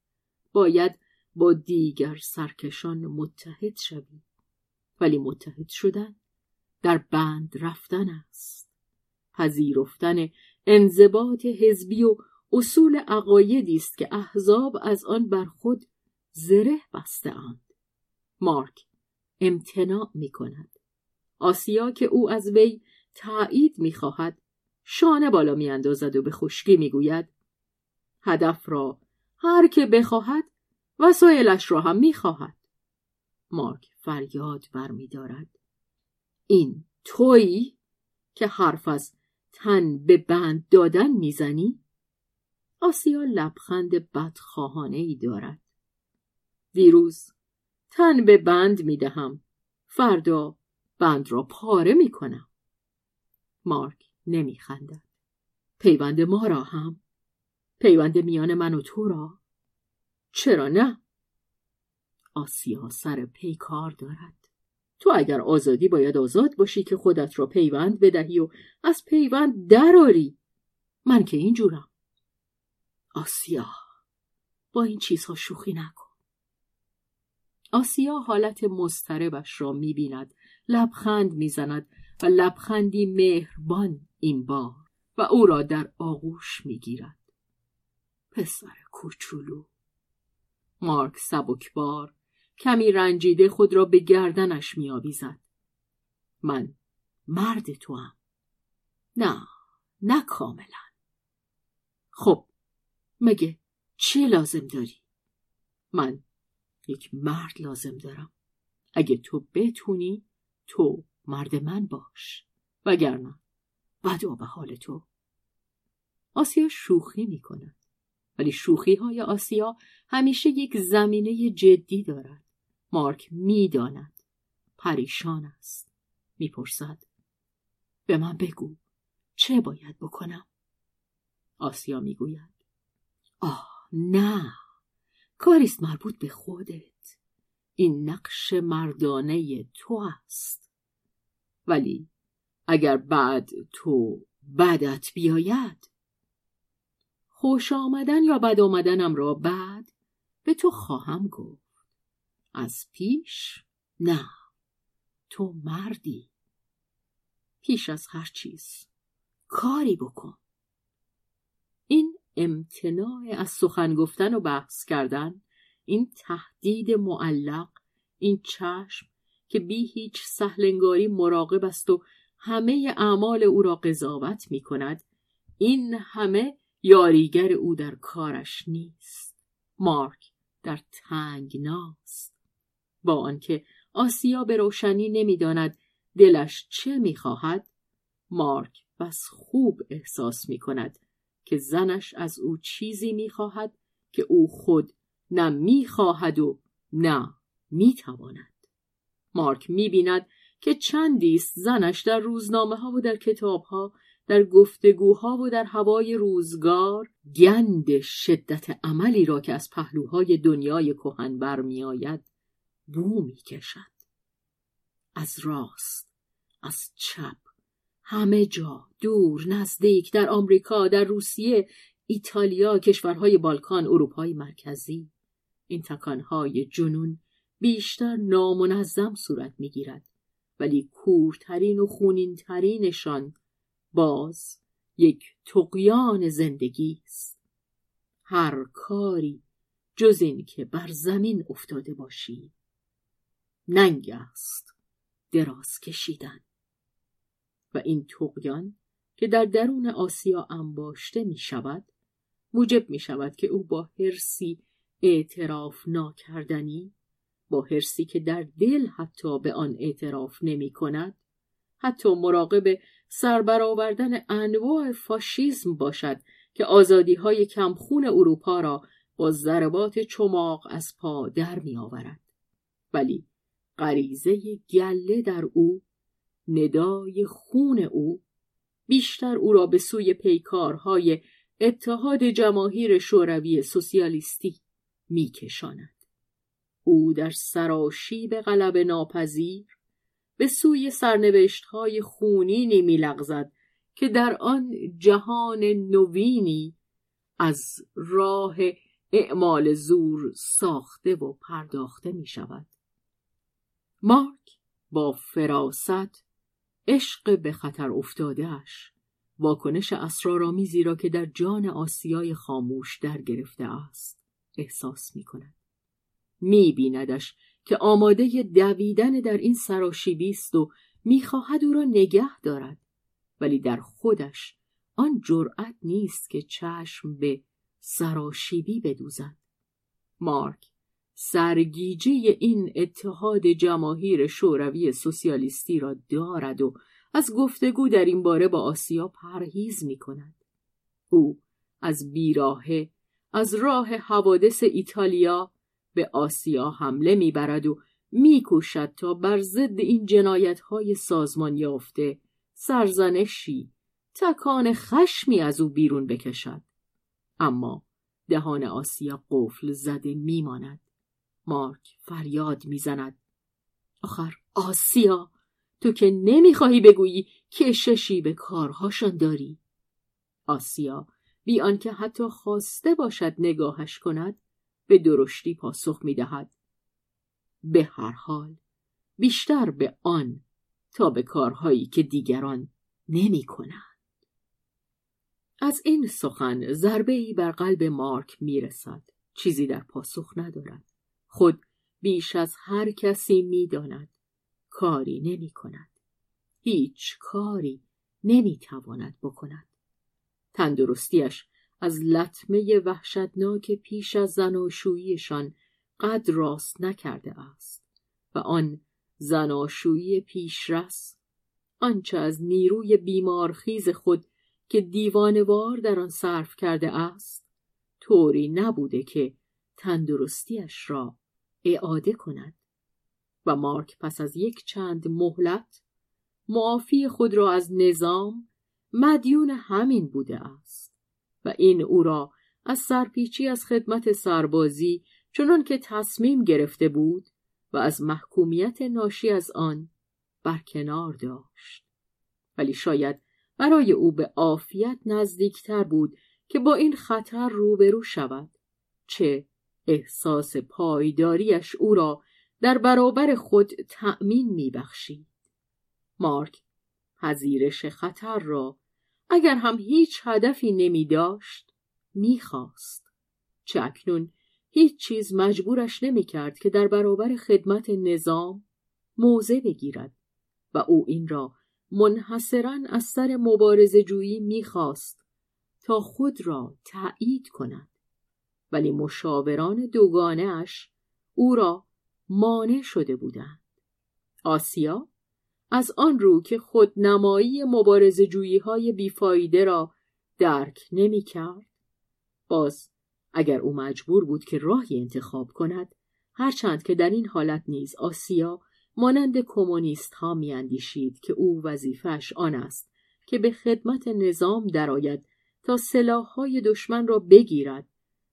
باید با دیگر سرکشان متحد شوی ولی متحد شدن در بند رفتن است پذیرفتن انضباط حزبی و اصول عقایدی است که احزاب از آن بر خود زره اند. مارک امتناع می کند. آسیا که او از وی تایید می خواهد شانه بالا می اندازد و به خشکی می گوید هدف را هر که بخواهد وسایلش را هم می خواهد. مارک فریاد بر می دارد. این تویی که حرف از تن به بند دادن می‌زنی؟ آسیا لبخند بدخواهانه ای دارد. دیروز تن به بند می دهم. فردا بند را پاره می کنم. مارک نمی خندد. پیوند ما را هم پیوند میان من و تو را چرا نه؟ آسیا سر پیکار دارد. تو اگر آزادی باید آزاد باشی که خودت را پیوند بدهی و از پیوند دراری من که اینجورم. آسیا با این چیزها شوخی نکن. آسیا حالت مستربش را می‌بیند لبخند می‌زند و لبخندی مهربان این بار و او را در آغوش می‌گیرد. پسر کوچولو. مارک سبکبار کمی رنجیده خود را به گردنش میآویزد. من مرد تو هم. نه نه کاملا. خب مگه چی لازم داری؟ من یک مرد لازم دارم. اگه تو بتونی تو مرد من باش. وگرنه بدا به حال تو. آسیا شوخی می کند ولی شوخی های آسیا همیشه یک زمینه جدی دارد. مارک می‌داند. پریشان است. می‌پرسد. به من بگو. چه باید بکنم؟ آسیا می‌گوید. آه نه. کاریست مربوط به خودت. این نقش مردانه تو است. ولی اگر بعد تو بدت بیاید خوش آمدن یا بد آمدنم را بعد به تو خواهم گفت. از پیش نه تو مردی. پیش از هر چیز کاری بکن. این امتناع از سخن گفتن و بحث کردن این تهدید معلق این چشم که بی هیچ سهلنگاری مراقب است و همه اعمال او را قضاوت می کند این همه یاریگر او در کارش نیست. مارک در تنگناست با آنکه آسیا به روشنی نمی‌داند دلش چه می‌خواهد مارک بس خوب احساس می کند که زنش از او چیزی می‌خواهد که او خود نه می‌خواهد و نه می‌تواند. مارک می‌بیند که چندی زنش در روزنامه ها و در کتاب ها در گفتگوها و در هوای روزگار گند شدت عملی را که از پهلوهای دنیای کهن برمیآید بو می‌کشد. از راست از چپ همه جا دور نزدیک در آمریکا در روسیه ایتالیا کشورهای بالکان اروپای مرکزی. این تکانهای جنون بیشتر نامنظم صورت می‌گیرد ولی کورترین و خونینترینشان باز یک تقیان زندگی است. هر کاری جز این که بر زمین افتاده باشی. ننگ است دراز کشیدن. و این تقیان که در درون آسیا انباشته می شود موجب می شود که او با هرسی اعتراف ناکردنی با هرسی که در دل حتی به آن اعتراف نمی کند حتی مراقب سربرآوردن انواع فاشیزم باشد که آزادی های کمخون اروپا را با ضربات چماق از پا در می آورد. ولی غریزه گله در او ندای خون او بیشتر او را به سوی پیکارهای اتحاد جماهیر شوروی سوسیالیستی میکشاند او در به غلب ناپذیر به سوی سرنوشت های خونینی میلغزد که در آن جهان نوینی از راه اعمال زور ساخته و پرداخته می شود. مارک با فراست عشق به خطر افتادهش واکنش اسرارآمیزی را که در جان آسیای خاموش در گرفته است احساس می کند. می بیندش که آماده دویدن در این سراشیبی است و می‌خواهد او را نگه دارد ولی در خودش آن جرأت نیست که چشم به سراشیبی بدوزد مارک سرگیجه این اتحاد جماهیر شوروی سوسیالیستی را دارد و از گفتگو در این باره با آسیا پرهیز می کند. او از بیراهه از راه حوادث ایتالیا به آسیا حمله می‌برد و میکوشد تا بر ضد این جنایت های سازمان یافته سرزنشی تکان خشمی از او بیرون بکشد. اما دهان آسیا قفل زده میماند. مارک فریاد می‌زند. آخر آسیا تو که نمی‌خواهی بگویی کششی به کارهاشان داری. آسیا بی آنکه حتی خواسته باشد نگاهش کند به درشتی پاسخ می‌دهد. به هر حال بیشتر به آن تا به کارهایی که دیگران نمی کنند. از این سخن ضربه ای بر قلب مارک می‌رسد. چیزی در پاسخ ندارد. خود بیش از هر کسی می‌داند. کاری نمی کند هیچ کاری نمی تواند بکند. تندرستیش از لطمه وحشتناک پیش از زناشوییشان قد راست نکرده است و آن زناشویی پیشرس آنچه از نیروی بیمارخیز خود که دیوانوار در آن صرف کرده است طوری نبوده که تندرستیش را اعاده کند و مارک پس از یک چند مهلت معافی خود را از نظام مدیون همین بوده است. و این او را از سرپیچی از خدمت سربازی چنان که تصمیم گرفته بود و از محکومیت ناشی از آن برکنار داشت. ولی شاید برای او به عافیت نزدیکتر بود که با این خطر روبرو شود چه احساس پایداریش او را در برابر خود تأمین میبخشید. مارک پذیرش خطر را اگر هم هیچ هدفی نمی داشت می‌خواست چه اکنون هیچ چیز مجبورش نمی کرد که در برابر خدمت نظام موضع بگیرد و او این را منحصرا از سر مبارز جویی می‌خواست تا خود را تایید کند. ولی مشاوران دوگانه اش او را مانع شده بودند. آسیا از آن رو که خود نمایی مبارز جویی های بیفایده را درک نمی کرد باز اگر او مجبور بود که راهی انتخاب کند هرچند که در این حالت نیز آسیا مانند کمونیست ها میاندیشید که او وظیفهش آن است که به خدمت نظام درآید تا های دشمن را بگیرد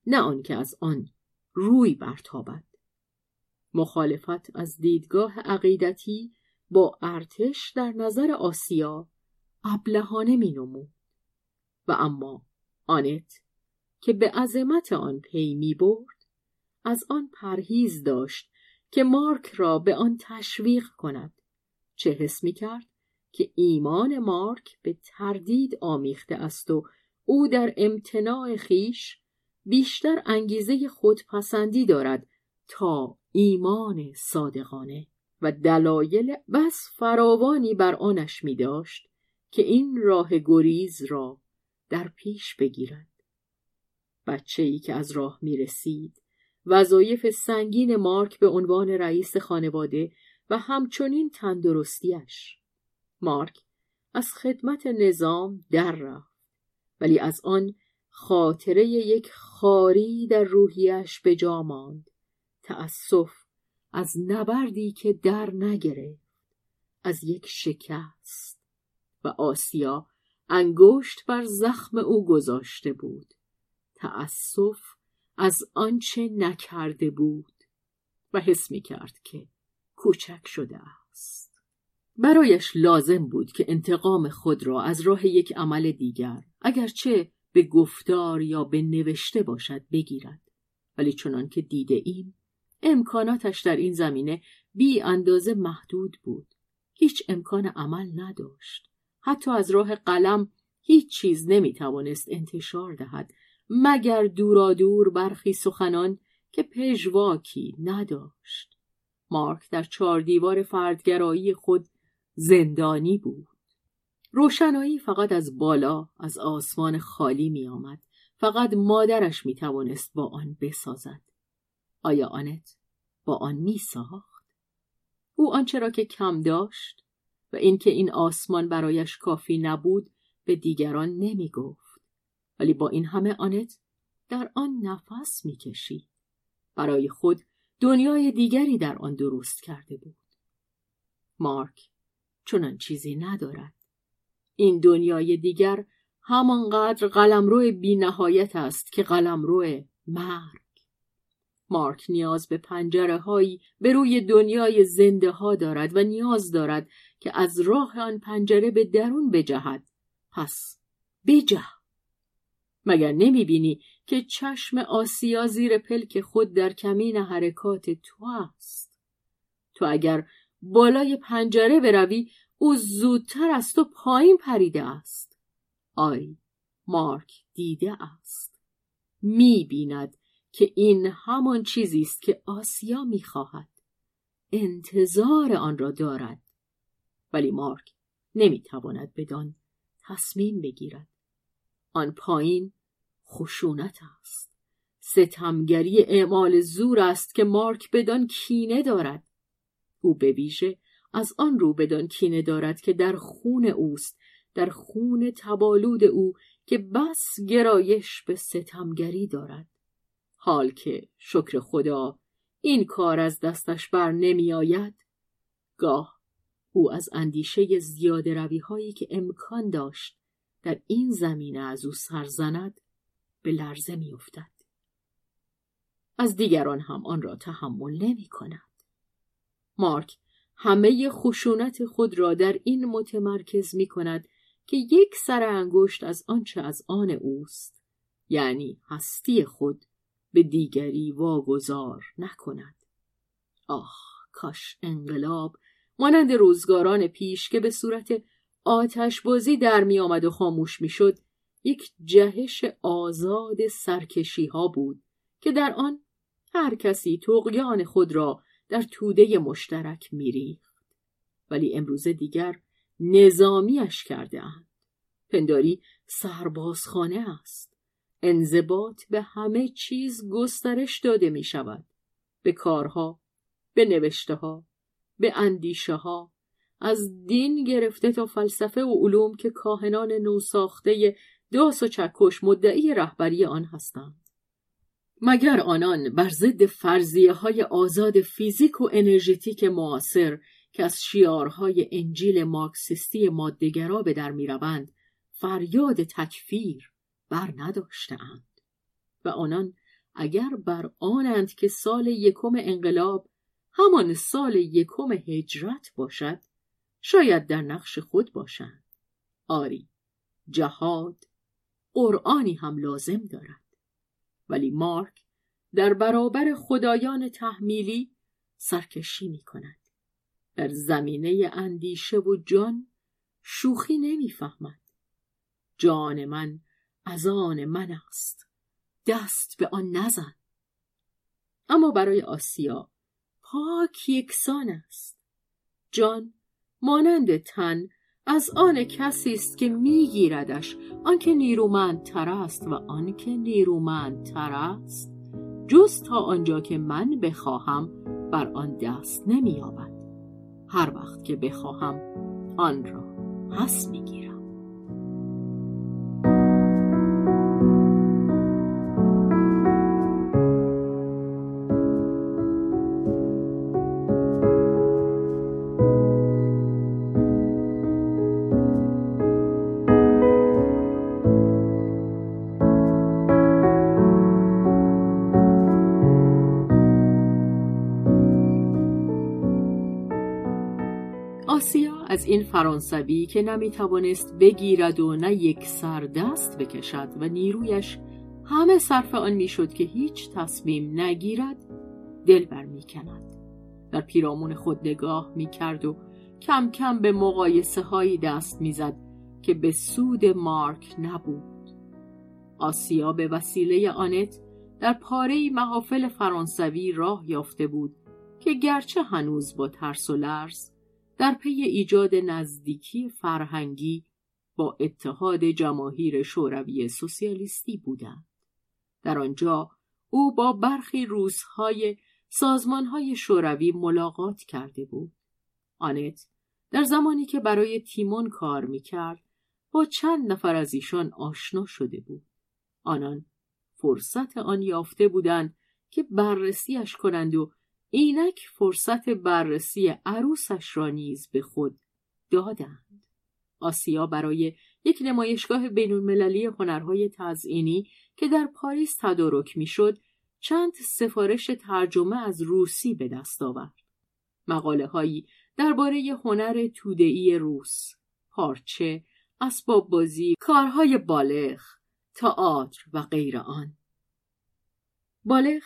نه آنکه از آن روی برتابد. مخالفت از دیدگاه عقیدتی با ارتش در نظر آسیا ابلهانه می نمود. و اما آنت که به عظمت آن پی می برد از آن پرهیز داشت که مارک را به آن تشویق کند چه حس می کرد که ایمان مارک به تردید آمیخته است و او در امتناع خیش بیشتر انگیزه خودپسندی دارد تا ایمان صادقانه و دلایل بس فراوانی بر آنش می داشت که این راه گریز را در پیش بگیرد بچه ای که از راه می رسید وظایف سنگین مارک به عنوان رئیس خانواده و همچنین تندرستیش مارک از خدمت نظام در رفت ولی از آن خاطره یک خاری در روحیش به جا ماند. تأسف از نبردی که در نگرفت از یک شکست و آسیا انگشت بر زخم او گذاشته بود. تأسف از آنچه نکرده بود و حس می کرد که کوچک شده است. برایش لازم بود که انتقام خود را از راه یک عمل دیگر اگرچه به گفتار یا به نوشته باشد بگیرد. ولی چنان که دیده ایم امکاناتش در این زمینه بی اندازه محدود بود. هیچ امکان عمل نداشت. حتی از راه قلم هیچ چیز نمی توانست انتشار دهد مگر دورادور برخی سخنان که پژواکی نداشت. مارک در چهار دیوار فردگرایی خود زندانی بود. روشنایی فقط از بالا از آسمان خالی می آمد. فقط مادرش می توانست با آن بسازد. آیا آنت با آن می ساخت؟ او آنچه را که کم داشت و اینکه این آسمان برایش کافی نبود به دیگران نمی گفت. ولی با این همه آنت در آن نفس می‌کشید برای خود دنیای دیگری در آن درست کرده بود مارک چنان چیزی ندارد این دنیای دیگر همانقدر قلمرو بی نهایت است که قلمرو مرگ مارک نیاز به پنجره هایی به روی دنیای زنده ها دارد و نیاز دارد که از راه آن پنجره به درون بجهد. پس بجه. مگر نمی بینی که چشم آسیا زیر پلک خود در کمین حرکات تو است؟ تو اگر بالای پنجره بروی او زودتر از تو پایین پریده است. آری مارک دیده است. می بیند که این همان چیزی است که آسیا می‌خواهد. انتظار آن را دارد. ولی مارک نمی‌تواند بدان تصمیم بگیرد. آن پایین خشونت است. ستمگری اعمال زور است که مارک بدان کینه دارد. او به ویژه از آن رو بدان کینه دارد که در خون اوست در خون تبالود او که بس گرایش به ستمگری دارد. حال که شکر خدا این کار از دستش بر نمی آید گاه او از اندیشه زیاده روی هایی که امکان داشت در این زمینه از او سرزند به لرزه می افتد. از دیگران هم آن را تحمل نمی کند. مارک همه خشونت خود را در این متمرکز می کند که یک سر انگشت از آنچه از آن اوست یعنی هستی خود به دیگری واگذار نکند. آه کاش انقلاب مانند روزگاران پیش که به صورت آتش بازی در می آمد و خاموش می شد یک جهش آزاد سرکشی ها بود که در آن هر کسی تقیان خود را در توده مشترک میریخت ولی امروز دیگر نظامیش کرده اند. پنداری سربازخانه است. انضباط به همه چیز گسترش داده می شود. به کارها به نوشته ها به اندیشه ها از دین گرفته تا فلسفه و علوم که کاهنان نوساخته داس و چکش مدعی رهبری آن هستند. مگر آنان بر ضد فرضیه های آزاد فیزیک و انرژتیک معاصر که از شیارهای انجیل مارکسیستی مادهگرا به در می‌روند فریاد تکفیر بر نداشتهاند و آنان اگر بر آنند که سال یکم انقلاب همان سال یکم هجرت باشد شاید در نقش خود باشند آری جهاد قرآنی هم لازم دارد ولی مارک در برابر خدایان تحمیلی سرکشی می کند. در زمینه اندیشه و جان شوخی نمی‌فهمد. جان من از آن من است. دست به آن نزن. اما برای آسیا پاک یکسان است. جان مانند تن از آن کسی است که میگیردش آنکه نیرومندتر است و آنکه نیرومندتر است جز تا آنجا که من بخواهم بر آن دست نمییابد هر وقت که بخواهم آن را پس می‌گیرم از این فرانسوی که نمی توانست بگیرد و نه یک سر دست بکشد و نیرویش همه صرف آن می‌شد که هیچ تصمیم نگیرد دل بر می کند. در پیرامون خود نگاه می کرد و کم کم به مقایسه هایی دست می‌زد که به سود مارک نبود. آسیا به وسیله آنت در پاره محافل فرانسوی راه یافته بود که گرچه هنوز با ترس و لرز در پی ایجاد نزدیکی فرهنگی با اتحاد جماهیر شوروی سوسیالیستی بودند. در آنجا او با برخی روزهای سازمانهای شوروی ملاقات کرده بود. آنت در زمانی که برای تیمون کار می‌کرد با چند نفر از ایشان آشنا شده بود. آنان فرصت آن یافته بودند که بررسیش کنند و اینک فرصت بررسی عروسش را نیز به خود دادند. آسیا برای یک نمایشگاه بینالمللی هنرهای تزئینی که در پاریس تدارک می‌شد چند سفارش ترجمه از روسی به دست آورد مقاله هایی درباره هنر تودهای روس پارچه اسباب بازی کارهای بالغ تئاتر و غیر آن بالغ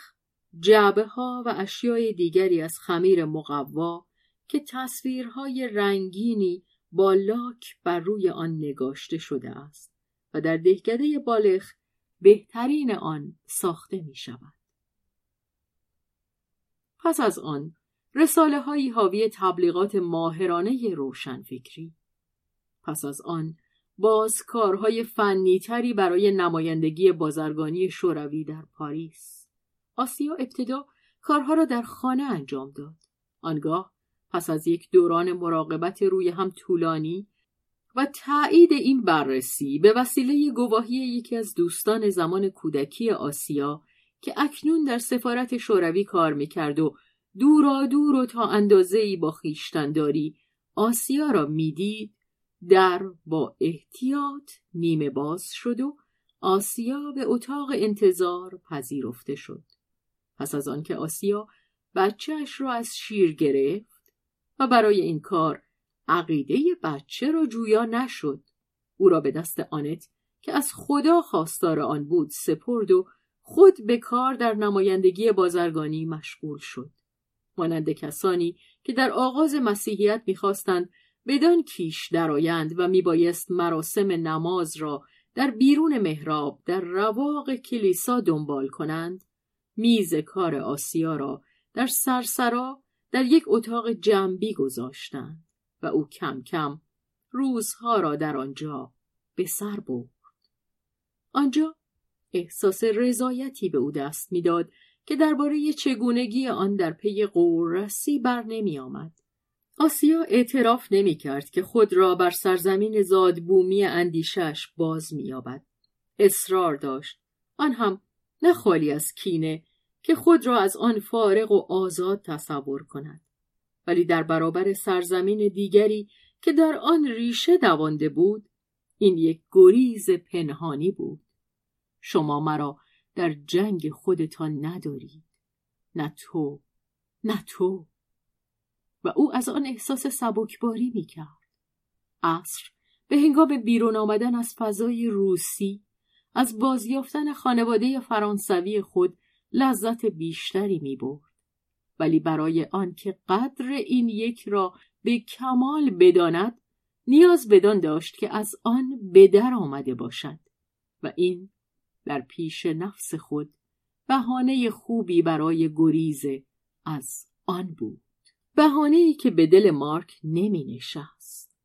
جعبه ها و اشیای دیگری از خمیر مقوا که تصویرهای رنگینی با لاک بر روی آن نگاشته شده است و در دهکده بالغ بهترین آن ساخته می شود. پس از آن رساله هایی حاوی تبلیغات ماهرانه روشنفکری پس از آن باز کارهای فنیتری برای نمایندگی بازرگانی شوروی در پاریس آسیا ابتدا کارها را در خانه انجام داد. آنگاه پس از یک دوران مراقبت روی هم طولانی و تایید این بررسی به وسیله گواهی یکی از دوستان زمان کودکی آسیا که اکنون در سفارت شوروی کار می‌کرد و دورا دور و تا اندازه ای با خیشتنداری آسیا را می‌دید در با احتیاط نیمه باز شد و آسیا به اتاق انتظار پذیرفته شد. پس از آنکه آسیا بچهش را از شیر گرفت و برای این کار عقیده بچه را جویا نشد. او را به دست آنت که از خدا خواستار آن بود سپرد و خود به کار در نمایندگی بازرگانی مشغول شد. مانند کسانی که در آغاز مسیحیت می‌خواستند بدان کیش درآیند و میبایست مراسم نماز را در بیرون محراب در رواق کلیسا دنبال کنند میز کار آسیا را در سرسرا در یک اتاق جنبی گذاشتند و او کم کم روزها را در آنجا به سر برد آنجا احساس رضایتی به او دست می‌داد که درباره چگونگی آن در پی قوررسی بر نمی آمد. آسیا اعتراف نمی کرد که خود را بر سرزمین زادبومی اندیشش باز می یابد. اصرار داشت. آن هم نه خالی از کینه که خود را از آن فارغ و آزاد تصور کند. ولی در برابر سرزمین دیگری که در آن ریشه دوانده بود این یک گریز پنهانی بود. شما مرا در جنگ خودتان ندارید نه تو نه تو و او از آن احساس سبکباری می‌کرد عصر به هنگام بیرون آمدن از فضای روسی از بازیافتن خانواده فرانسوی خود لذت بیشتری می‌برد. ولی برای آنکه قدر این یک را به کمال بداند نیاز بدان داشت که از آن به در آمده باشد و این در پیش نفس خود بهانه خوبی برای گریز از آن بود. بهانه ای که به دل مارک نمی نشست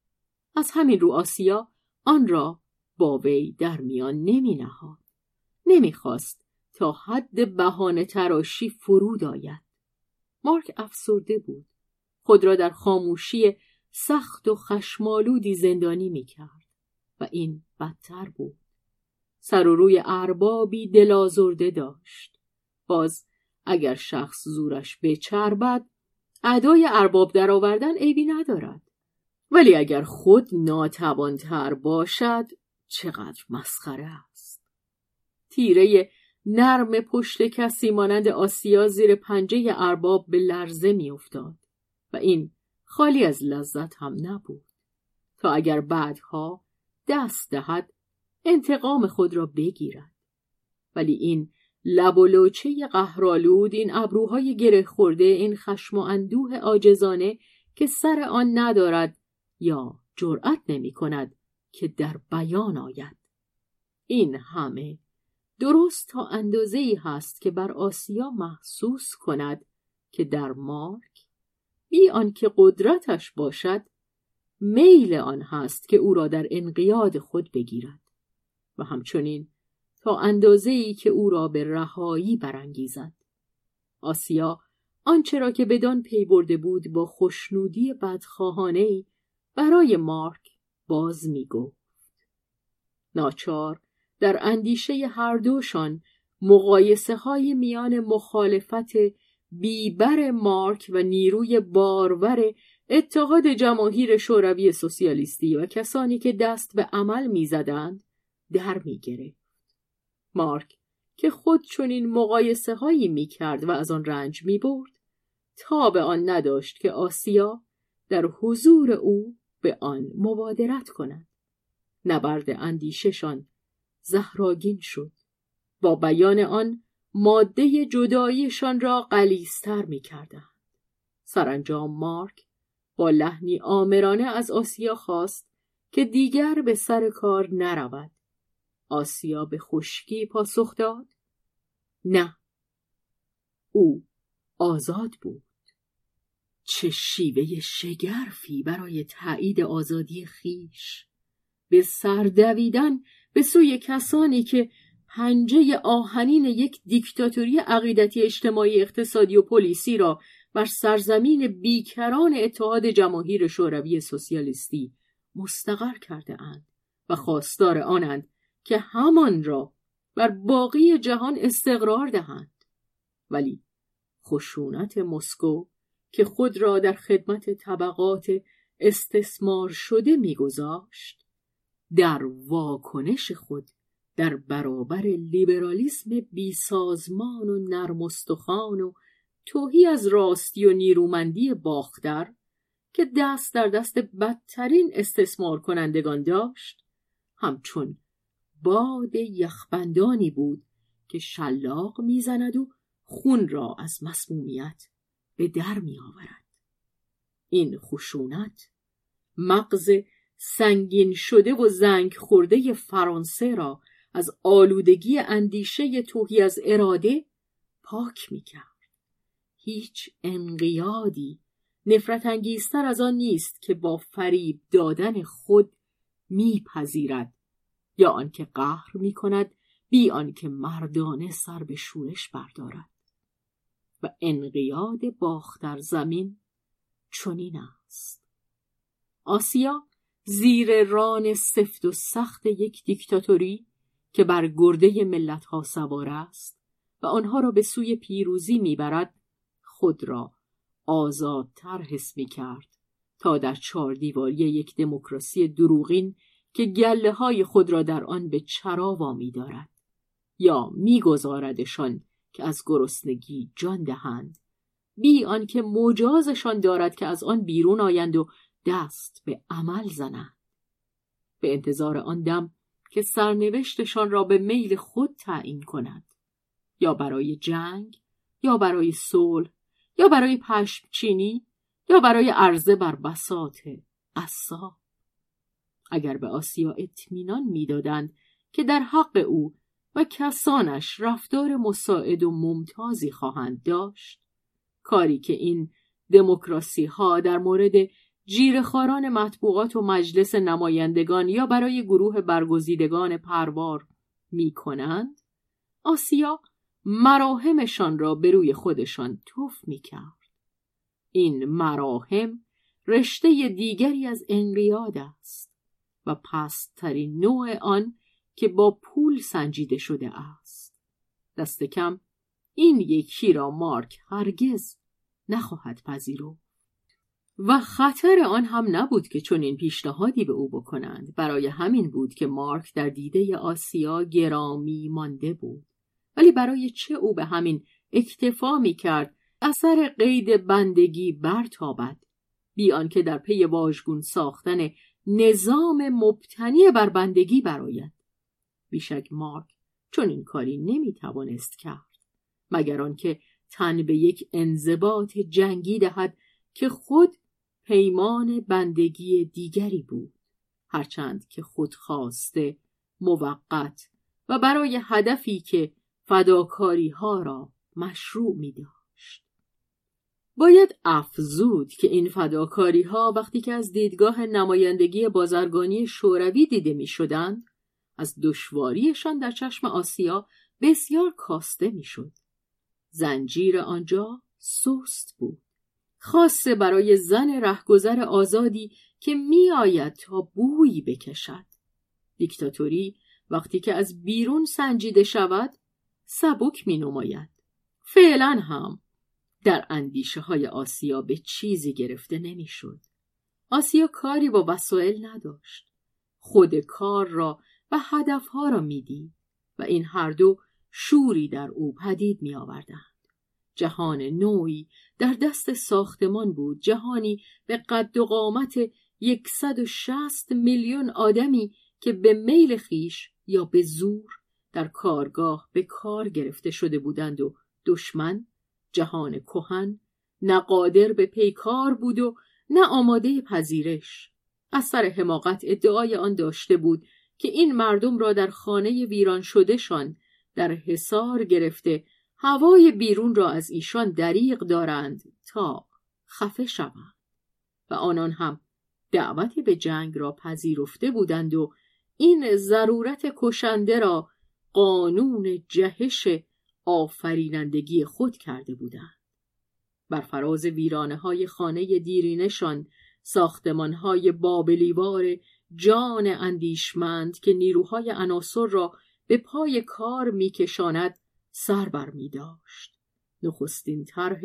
از همین رو آسیا آن را با وی در میان نمی نهاد نمی خواست تا حد بهانه تراشی فرود آید. مارک افسرده بود. خود را در خاموشی سخت و خشمالودی زندانی می کرد و این بدتر بود. سر و روی اربابی دلازرده داشت. باز اگر شخص زورش بچربد ادای ارباب درآوردن عیبی ندارد. ولی اگر خود ناتوانتر باشد چقدر مسخره است. تیره نرم پشت کسی مانند آسیا زیر پنجه ارباب به لرزه میافتاد و این خالی از لذت هم نبود. تا اگر بعدها دست دهد انتقام خود را بگیرد. ولی این لب و لوچه قهرالود این ابروهای گره خورده این خشم و اندوه عاجزانه که سر آن ندارد یا جرأت نمی کند که در بیان آید این همه درست تا اندازه ای هست که بر آسیا محسوس کند که در مارک بی آنکه قدرتش باشد میل آن هست که او را در انقیاد خود بگیرد و همچنین تا اندازه ای که او را به رهایی برانگیزد. آسیا آنچه را که بدان پی برده بود با خوشنودی بدخواهانه ای برای مارک باز می گفت. ناچار در اندیشه هر دوشان مقایسه های میان مخالفت بیبر مارک و نیروی بارور اتحاد جماهیر شوروی سوسیالیستی و کسانی که دست به عمل می‌زدند در می‌گرفت مارک که خود چنین مقایسه هایی می کرد و از آن رنج می برد تا به آن نداشت که آسیا در حضور او به آن مبادرت کند نبرد اندیششان زهراگین شد. با بیان آن ماده جداییشان را قلیستر می کردند. سرانجام مارک با لحنی آمرانه از آسیا خواست که دیگر به سر کار نرود. آسیا به خشکی پاسخ داد. نه. او آزاد بود. چه شیوه شگرفی برای تایید آزادی خیش. به سردویدن به سوی کسانی که پنجه آهنین یک دیکتاتوری عقیدتی اجتماعی اقتصادی و پلیسی را بر سرزمین بیکران اتحاد جماهیر شوروی سوسیالیستی مستقر کرده اند و خواستار آنند که همان را بر باقی جهان استقرار دهند. ولی خشونت مسکو که خود را در خدمت طبقات استثمار شده میگذاشت در واکنش خود در برابر لیبرالیسم بیسازمان و نرمستخان و توهی از راستی و نیرومندی باختر که دست در دست بدترین استثمار کنندگان داشت همچون باد یخبندانی بود که شلاق می‌زند و خون را از مسمومیت به در می آورد. این خشونت مغز سنگین شده و زنگ خورده فرانسه را از آلودگی اندیشه توهی از اراده پاک می کرد. هیچ انقیادی نفرت انگیزتر از آن نیست که با فریب دادن خود میپذیرد یا آنکه قهر می کند بی آنکه مردانه سر به شورش بردارد و انقیاد باختر زمین چنین است. آسیا زیر ران سفت و سخت یک دیکتاتوری که بر گرده ملت ها سوار است و آنها را به سوی پیروزی می‌برد خود را آزادتر حس می کرد تا در چهار دیواری یک دموکراسی دروغین که گله های خود را در آن به چرا وامی دارد یا میگذاردشان که از گرسنگی جان دهند. بی آنکه مجازشان دارد که از آن بیرون آیند و دست به عمل زنند. به انتظار آن دم که سرنوشتشان را به میل خود تعیین کند. یا برای جنگ یا برای صلح یا برای پشمچینی یا برای عرضه بر بساط قصاب اگر به آسیا اطمینان می‌دادند که در حق او و کسانش رفتار مساعد و ممتازی خواهند داشت کاری که این دموکراسی ها در مورد جیرخاران مطبوعات و مجلس نمایندگان یا برای گروه برگزیدگان پروار می کنند آسیا مراهمشان را به روی خودشان توف می کرد. این مراهم رشته دیگری از انقیاد است و پستترین نوع آن که با پول سنجیده شده است. دست کم این یکی را مارک هرگز نخواهد پذیرو و خطر آن هم نبود که چون این پیشنهادی به او بکنند. برای همین بود که مارک در دیده آسیا گرامی مانده بود. ولی برای چه او به همین اکتفا می کرد؟ اثر قید بندگی برتابد. بی آنکه در پی واژگون ساختن نظام مبتنی بر بندگی براید بیشک مارک چون این کاری نمی توانست کرد مگر آنکه تن به یک انضباط جنگی دهد که خود پیمان بندگی دیگری بود هرچند که خود خواسته موقت و برای هدفی که فداکاری ها را مشروع می داشت. باید افزود که این فداکاری ها وقتی که از دیدگاه نمایندگی بازرگانی شوروی دیده می شدند از دشواریشان در چشم آسیا بسیار کاسته می شد. زنجیر آنجا سست بود. خاصه برای زن رهگذر آزادی که می آید تا بویی بکشد. دیکتاتوری وقتی که از بیرون سنجیده شود سبک می نماید. فعلا هم در اندیشه های آسیا به چیزی گرفته نمی‌شد. آسیا کاری با وسایل نداشت. خود کار را و هدفها را می‌دید و این هر دو شوری در او پدید می آوردند. جهان نوعی در دست ساختمان بود جهانی به قد و قامت یکصد و شست میلیون آدمی که به میل خیش یا به زور در کارگاه به کار گرفته شده بودند و دشمن جهان کهن نه قادر به پیکار بود و نه آماده پذیرش از سر حماقت ادعای آن داشته بود که این مردم را در خانه ویران شدهشان در حصار گرفته هوای بیرون را از ایشان دریغ دارند تا خفه شوند. و آنان هم دعوتی به جنگ را پذیرفته بودند و این ضرورت کشنده را قانون جهش آفرینندگی خود کرده بودند. بر فراز ویرانه های خانه دیرینشان ساختمان های بابلیوار جان اندیشمند که نیروهای عناصر را به پای کار میکشاند سر بر می داشت. نخستین طرح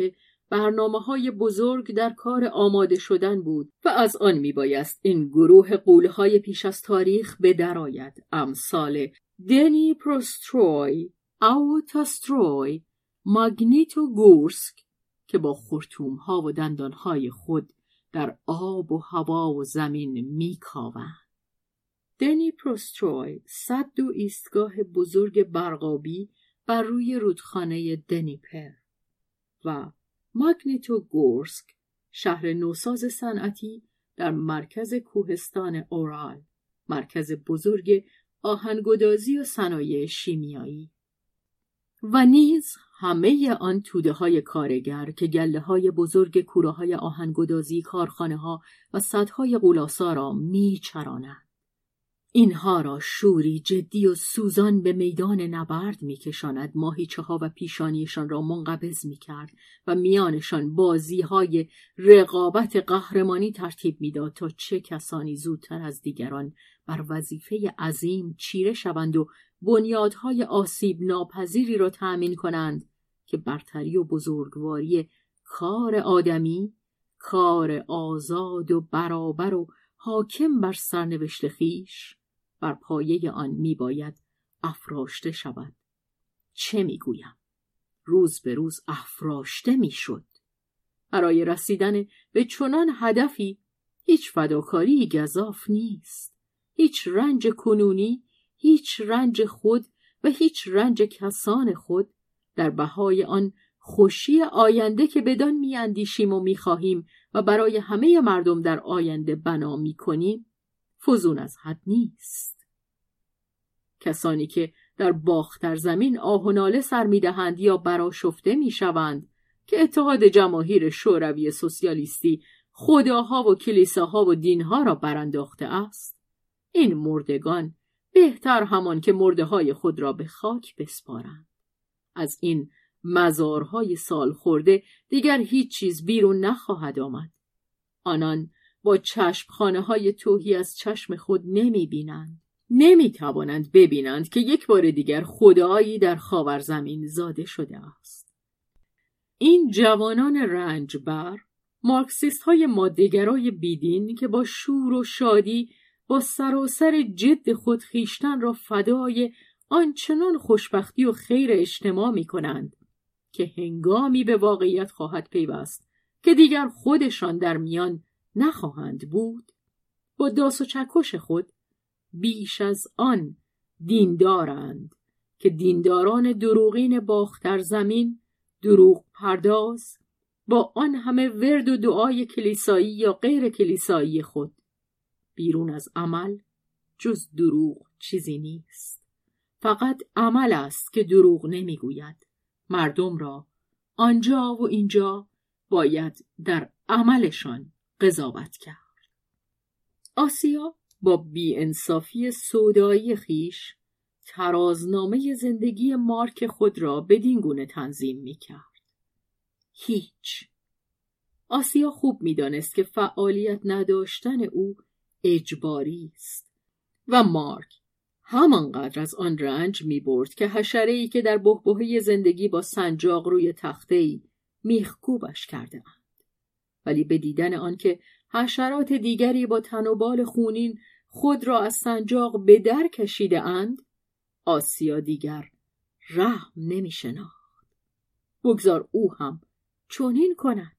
برنامه های بزرگ در کار آماده شدن بود و از آن می بایست این گروه قوله های پیش از تاریخ به درآید امثال دنی پروستروی اوتاستروی ماگنیتو گورسک که با خورتوم ها و دندان های خود در آب و هوا و زمین میکاوند. دنی پروستروی صد و ایستگاه بزرگ برقابی بر روی رودخانه دنیپر و ماگنیتو گورسک شهر نوساز صنعتی در مرکز کوهستان اورال مرکز بزرگ آهنگدازی و صنایع شیمیایی و نیز همه آن توده های کارگر که گله های بزرگ کوره های آهنگدازی کارخانه ها و صدهای قولاسا را می چرانند. اینها را شوری جدی و سوزان به میدان نبرد میکشاند ماهیچه ها و پیشانیشان را منقبض می‌کرد و میانشان بازی های رقابت قهرمانی ترتیب می‌داد تا چه کسانی زودتر از دیگران بر وظیفه عظیم چیره شوند و بنیادهای آسیب ناپذیری را تأمین کنند که برتری و بزرگواری کار آدمی کار آزاد و برابر و حاکم بر سرنوشت خیش بر پایه آن میباید افراشته شود. چه می‌گویم؟ روز به روز افراشته می‌شد. برای رسیدن به چنان هدفی هیچ فداکاری گذاف نیست. هیچ رنج کنونی هیچ رنج خود و هیچ رنج کسان خود در بهای آن خوشی آینده که بدان میاندیشیم و می‌خواهیم و برای همه مردم در آینده بنا می‌کنیم فزون از حد نیست. کسانی که در باختر زمین آه و ناله سر می‌دهند یا براشفته می‌شوند که اتحاد جماهیر شوروی سوسیالیستی خداها و کلیساها و دینها را برانداخته است این مردگان بهتر همان که مرده های خود را به خاک بسپارند. از این مزارهای سال خورده دیگر هیچ چیز بیرون نخواهد آمد آنان با چشمخانه های توهی از چشم خود نمی بینند. نمی توانند ببینند که یک بار دیگر خدایی در خاور زمین زاده شده است. این جوانان رنجبر مارکسیست های مادهگرای بیدین که با شور و شادی با سراسر جد خود خیشتن را فدای آنچنان خوشبختی و خیر اجتماع می کنند که هنگامی به واقعیت خواهد پیوست که دیگر خودشان در میان نخواهند بود. با داس و چکش خود بیش از آن دیندارند که دینداران دروغین باختر زمین دروغ پرداز با آن همه ورد و دعای کلیسایی یا غیر کلیسایی خود. بیرون از عمل جز دروغ چیزی نیست. فقط عمل است که دروغ نمی‌گوید مردم را آنجا و اینجا باید در عملشان قضاوت کرد آسیا با بیانصافی سودایی خیش ترازنامه زندگی مارک خود را بدین گونه تنظیم می کرد. هیچ. آسیا خوب می‌دانست که فعالیت نداشتن او اجباری است و مارک همانقدر از آن رنج می برد که حشره ای که در بهبهه زندگی با سنجاق روی تخته ای میخکوبش کرده اند. ولی به دیدن آنکه حشرات دیگری با تن و بال خونین خود را از سنجاق به در کشیده اند آسیا دیگر رحم نمی شناخت. بگذار او هم چنین کند.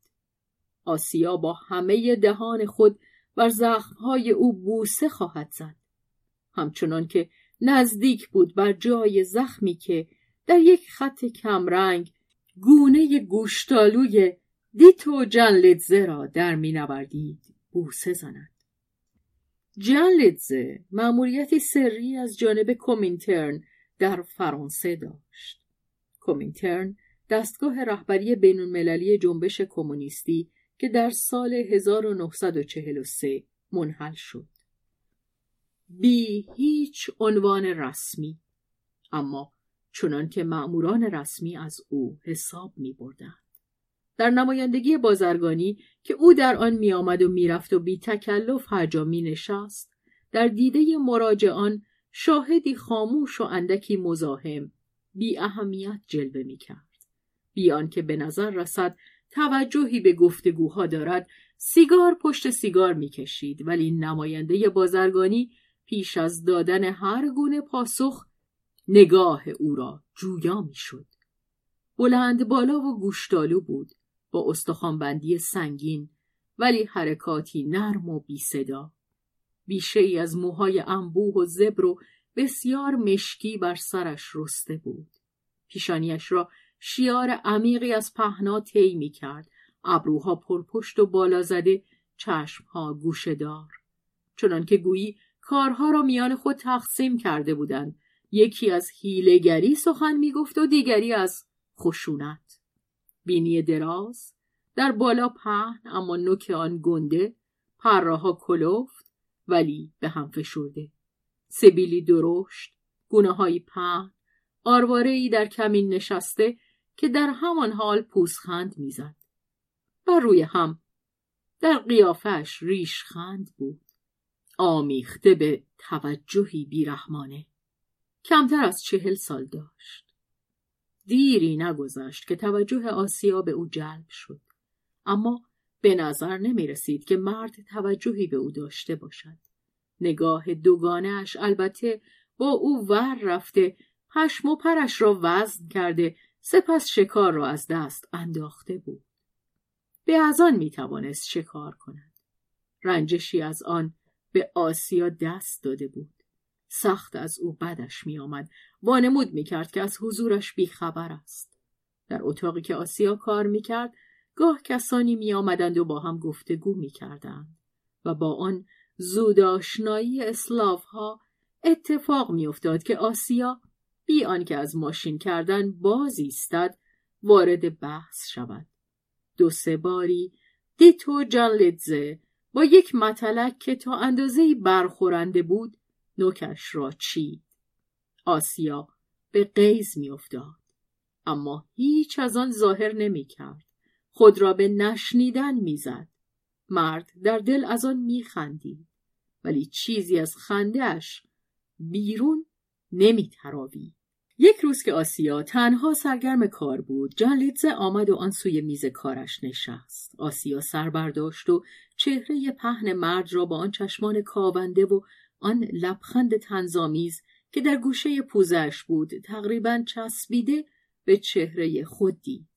آسیا با همه دهان خود بر زخمهای او بوسه خواهد زد. همچنان که نزدیک بود بر جای زخمی که در یک خط کمرنگ گونه گوشتالوی دیتو جنلدزه را در می نوردید بوسه زند. جنلدزه مأموریتی سری از جانب کومینترن در فرانسه داشت. کومینترن دستگاه رهبری بینالمللی جنبش کمونیستی که در سال 1943 منحل شد. بی هیچ عنوان رسمی اما چنان که مأموران رسمی از او حساب می بردن. در نمایندگی بازرگانی که او در آن می آمد و می‌رفت و بی تکلف هر جا می نشست در دیده مراجعان شاهدی خاموش و اندکی مزاحم بی اهمیت جلوه می کرد. بی آنکه به نظر رسد توجهی به گفتگوها دارد سیگار پشت سیگار می‌کشید ولی نماینده بازرگانی پیش از دادن هر گونه پاسخ نگاه او را جویا می‌شد. بلند بالا و گوشتالو بود با استخوانبندی سنگین ولی حرکاتی نرم و بی صدا بیشه ای از موهای انبوه و زبر و بسیار مشکی بر سرش رسته بود. پیشانیش را شیار عمیقی از پهنا طی می کرد ابروها پرپشت و بالا زده چشمها چنان که گویی کارها را میان خود تقسیم کرده بودند. یکی از هیلگری سخن می‌گفت و دیگری از خشونت. بینی دراز در بالا پهن اما نوک آن گنده پرراها کلفت ولی به هم فشرده. سبیلی درشت گونه های پهن آرواره ای در کمین نشسته که در همان حال پوسخند می‌زد. بر روی هم در قیافش ریشخند بود. آمیخته به توجهی بیرحمانه. کمتر از چهل سال داشت. دیری نگذشت که توجه آسیا به او جلب شد. اما به نظر نمی رسید که مرد توجهی به او داشته باشد. نگاه دوگانهش البته با او ور رفته پشم و پرش را وزن کرده سپس شکار را از دست انداخته بود. به از آن می توانست شکار کند. رنجشی از آن به آسیا دست داده بود. سخت از او بدش می آمد وانمود می کرد که از حضورش بیخبر است. در اتاقی که آسیا کار می کرد گاه کسانی می آمدند و با هم گفتگو می کردند و با آن زود آشنایی اسلاف ها اتفاق می افتاد که آسیا بی آنکه از ماشین کردن باز ایستد وارد بحث شود. دو سه باری دیتو جانلدزه با یک مطلق که تا اندازه برخورنده بود نوکش را چید آسیا به قیز میافتاد اما هیچ از آن ظاهر نمی کرد. خود را به نشنیدن می‌زد. مرد در دل از آن میخندید ولی چیزی از خندهش بیرون نمی تراوید. یک روز که آسیا تنها سرگرم کار بود جان آمد و آن سوی میز کارش نشست. آسیا سر برداشت و چهره پهن مرد را با آن چشمان کاونده و آن لبخند تنظامیز که در گوشه پوزش بود تقریبا چسبیده به چهره خود دید.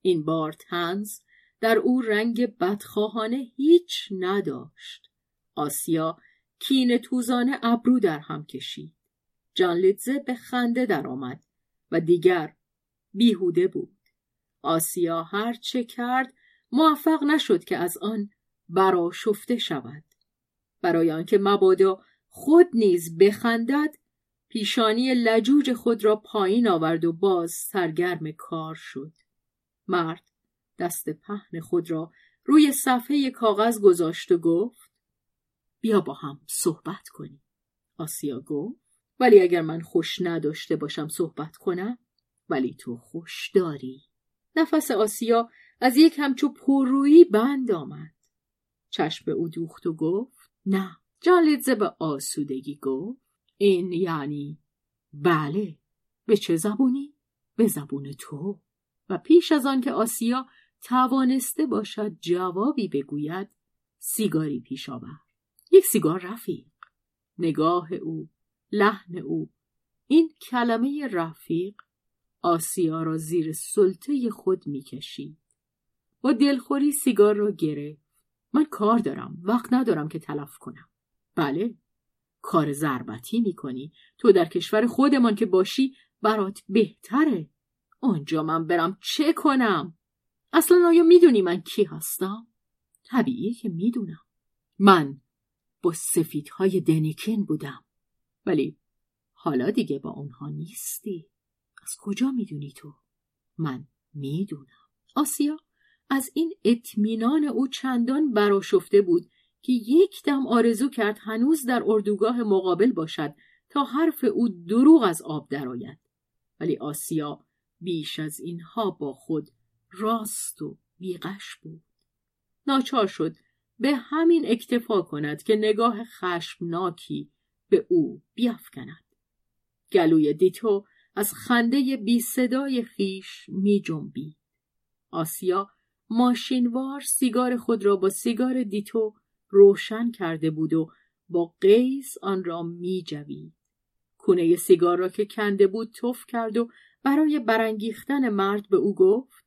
این بار تنز در او رنگ بدخواهانه هیچ نداشت. آسیا کین توزانه ابرو در هم کشید. جان لیتزه به خنده درآمد و دیگر بیهوده بود. آسیا هر چه کرد موفق نشد که از آن براشفته شود. برای آنکه مبادا خود نیز بخندد پیشانی لجوج خود را پایین آورد و باز سرگرم کار شد. مرد دست پهن خود را روی صفحه کاغذ گذاشت و گفت بیا با هم صحبت کنیم. آسیا گفت ولی اگر من خوش نداشته باشم صحبت کنم ولی تو خوش داری. نفس آسیا از یک همچو پررویی بند آمد. چشم او دوخت و گفت نه جالدزه به آسودگی گفت. این یعنی بله به چه زبونی؟ به زبون تو. و پیش از آن که آسیا توانسته باشد جوابی بگوید سیگاری پیش آورد. یک سیگار رفیق. نگاه او لحن او. این کلمه رفیق آسیا را زیر سلطه خود می‌کشید با دلخوری سیگار را گرفت من کار دارم وقت ندارم که تلف کنم. بله کار ضربتی می‌کنی. تو در کشور خودمان که باشی برات بهتره. اونجا من برم چه کنم؟ اصلا آیا می‌دونی من کی هستم؟ طبیعیه که می‌دونم. من با سفیدهای دنیکن بودم. ولی حالا دیگه با اونها نیستی. از کجا می‌دونی تو؟ من می‌دونم. آسیا از این اطمینان او چندان براشفته بود که یک دم آرزو کرد هنوز در اردوگاه مقابل باشد تا حرف او دروغ از آب درآید. ولی آسیا بیش از اینها با خود راست و بیغش بود. ناچار شد به همین اکتفا کند که نگاه خشمناکی به او بیافکند گلوی دیتو از خنده بی صدای خیش می جنبید. آسیا ماشینوار سیگار خود را با سیگار دیتو روشن کرده بود و با قیس آن را می جوید. کونه سیگار را که کنده بود تف کرد و برای برانگیختن مرد به او گفت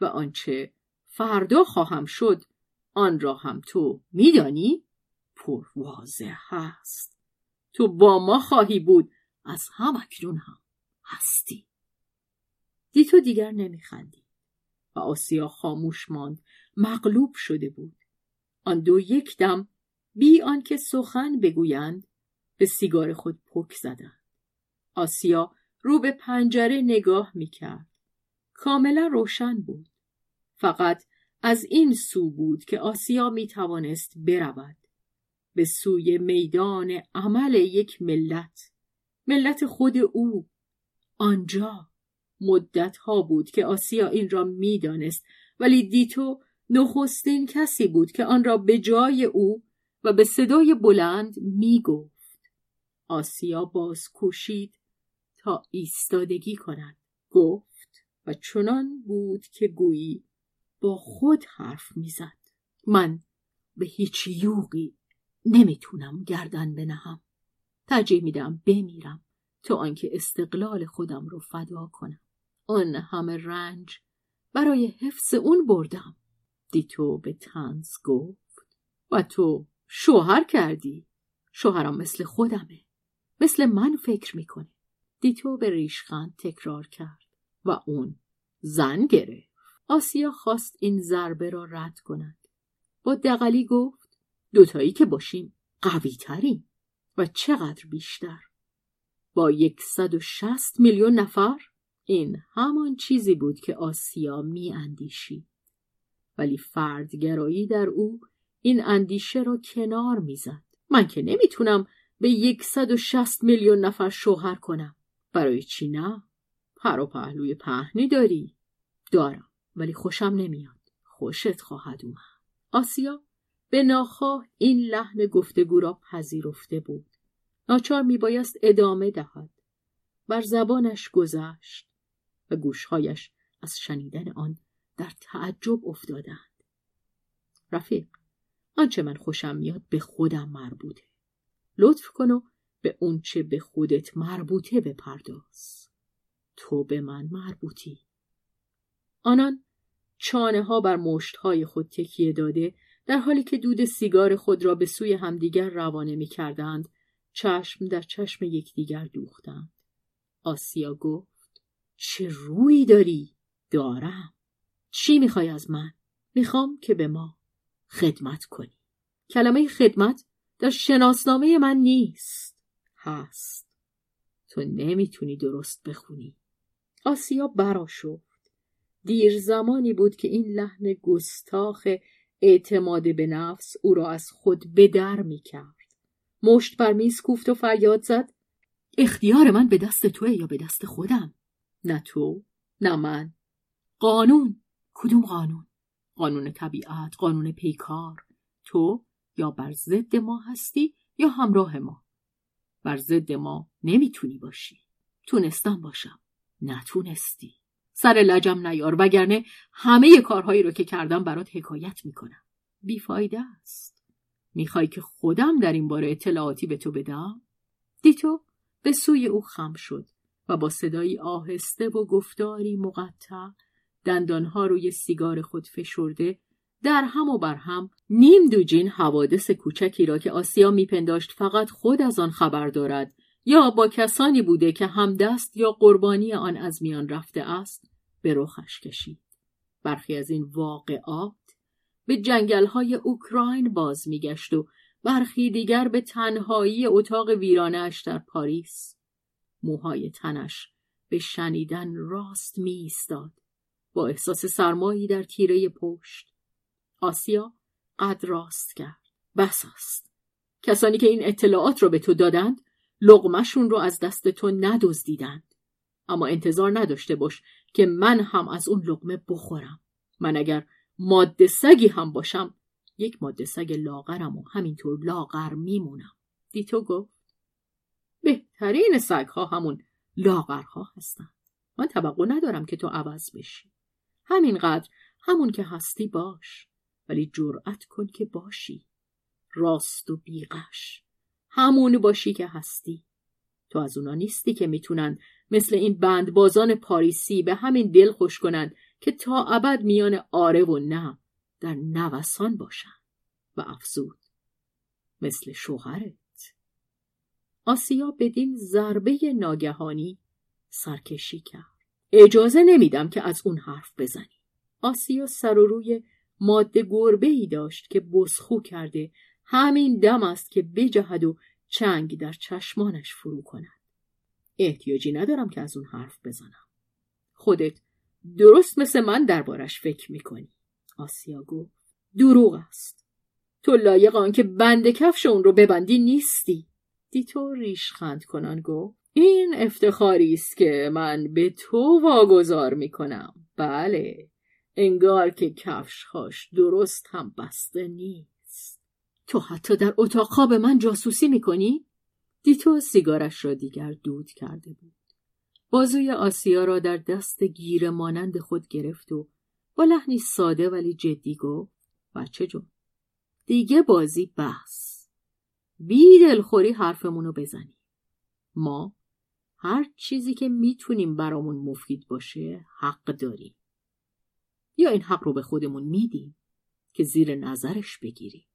و آنچه فردا خواهم شد آن را هم تو میدانی پر واضح هست. تو با ما خواهی بود از هم اکنون هم هستی. دیتو دیگر نمیخندید و آسیا خاموش ماند. مغلوب شده بود. آن دو یک دم بی آنکه سخن بگویند به سیگار خود پک زدند. آسیا رو به پنجره نگاه می‌کرد. کاملا روشن بود. فقط از این سو بود که آسیا می توانست برود. به سوی میدان عمل یک ملت ملت خود او. آنجا مدت ها بود که آسیا این را می‌دانست ولی دیتو نخستین کسی بود که آن را به جای او و به صدای بلند می گفت. آسیا باز کوشید تا ایستادگی کند. گفت و چنان بود که گویی با خود حرف می‌زد. من به هیچ یوقی نمی‌تونم گردن بنهم. ترجیح میدم بمیرم تا آنکه استقلال خودم رو فدا کنم. آن همه رنج برای حفظ اون بردم. دیتو به تنز گفت. و تو شوهر کردی. شوهرم مثل خودمه. مثل من فکر می‌کنه. دیتو به ریشخند تکرار کرد. و اون زن گرفت. آسیا خواست این ضربه را رد کند. با دقلی گفت دوتایی که باشیم قوی تریم و چقدر بیشتر. با یکصد و شست میلیون نفر این همان چیزی بود که آسیا می اندیشید. ولی فردگرایی در او این اندیشه را کنار می‌زد. من که نمی‌تونم به یکصد و شست میلیون نفر شوهر کنم. برای چی نه؟ پر و پهلوی پهنی داری؟ دارم. ولی خوشم نمیاد خوشت خواهد اومد آسیا به ناخواه این لحن گفتگو را پذیرفته بود. ناچار میبایست ادامه دهد. بر زبانش گذشت و گوشهایش از شنیدن آن در تعجب افتادند. رفیق آنچه من خوشم میاد به خودم مربوطه. لطف کن و به اونچه به خودت مربوطه بپرداز. تو به من مربوطی. آنان چانه ها بر مشت های خود تکیه داده در حالی که دود سیگار خود را به سوی همدیگر روانه می کردند چشم در چشم یکدیگر دوختند. آسیا گفت چه روی داری؟ دارم. چی می‌خوای از من؟ می‌خوام که به ما خدمت کنی. کلمه خدمت در شناسنامه من نیست. هست. تو نمی‌تونی درست بخونی. آسیا برا دیر زمانی بود که این لحن گستاخ اعتماد به نفس او را از خود به در می کرد. مشت بر میز کوفت و فریاد زد. اختیار من به دست توه یا به دست خودم؟ نه تو نه من. قانون. کدوم قانون؟ قانون طبیعت قانون پیکار. تو یا بر ضد ما هستی یا همراه ما. بر ضد ما نمی‌تونی باشی. تونستم باشم. نتونستی. سر لجم نیار وگرنه همه کارهایی رو که کردم برات حکایت می‌کنم. بیفایده است. می‌خوای که خودم در این باره اطلاعاتی به تو بدم؟ دیتو به سوی او خم شد و با صدایی آهسته و گفتاری مقطع دندانها روی سیگار خود فشرده در هم و بر هم نیم دوجین حوادث کوچکی را که آسیا میپنداشت فقط خود از آن خبر دارد یا با کسانی بوده که همدست یا قربانی آن از میان رفته است به رخش کشید. برخی از این واقعات به جنگلهای اوکراین باز میگشت و برخی دیگر به تنهایی اتاق ویرانش در پاریس. موهای تنش به شنیدن راست می ایستاد با احساس سرمایی در تیره پشت آسیا قد راست کرد. بس است. کسانی که این اطلاعات را به تو دادند لغمشون رو از دست تو ندزدیدند. اما انتظار نداشته باش که من هم از اون لغمه بخورم. من اگر ماده سگی هم باشم یک ماده سگ لاغرم و همینطور لاغر میمونم. دیتو گفت بهترین سگها همون لاغرها هستند من توقع ندارم که تو عوض بشی. همینقدر همون که هستی باش ولی جرأت کن که باشی. راست و بیغش. همون باشی که هستی. تو از اونا نیستی که می‌تونن مثل این بندبازان پاریسی به همین دل خوش کنن که تا ابد میان آره و نه در نوسان باشن. و افزود. مثل شوهرت. آسیا بدین ضربه ناگهانی سرکشی کرد. اجازه نمیدم که از اون حرف بزنی. آسیا سر و روی ماده گربه ای داشت که بسخو کرده همین دم است که بجهد و چنگ در چشمانش فرو کند. احتیاجی ندارم که از اون حرف بزنم. خودت درست مثل من دربارش فکر می‌کنی. آسیا گفت. دروغ است. تو لایق آن که بند کفش اون رو ببندی نیستی. دیتو ریشخند کنان گفت. این افتخاری است که من به تو واگذار می‌کنم. بله. انگار که کفشهاش درست هم بسته نیست. تو حتی در اتاق خواب من جاسوسی می‌کنی؟ دیتو سیگارش را دیگر دود کرده بود. بازوی آسیا را در دست گیر مانند خود گرفت و با لحنی ساده ولی جدی گفت بچه جون دیگه بازی بس بی دلخوری حرفمونو بزنی. ما هر چیزی که می‌تونیم برامون مفید باشه حق داریم. یا این حق رو به خودمون میدیم که زیر نظرش بگیریم.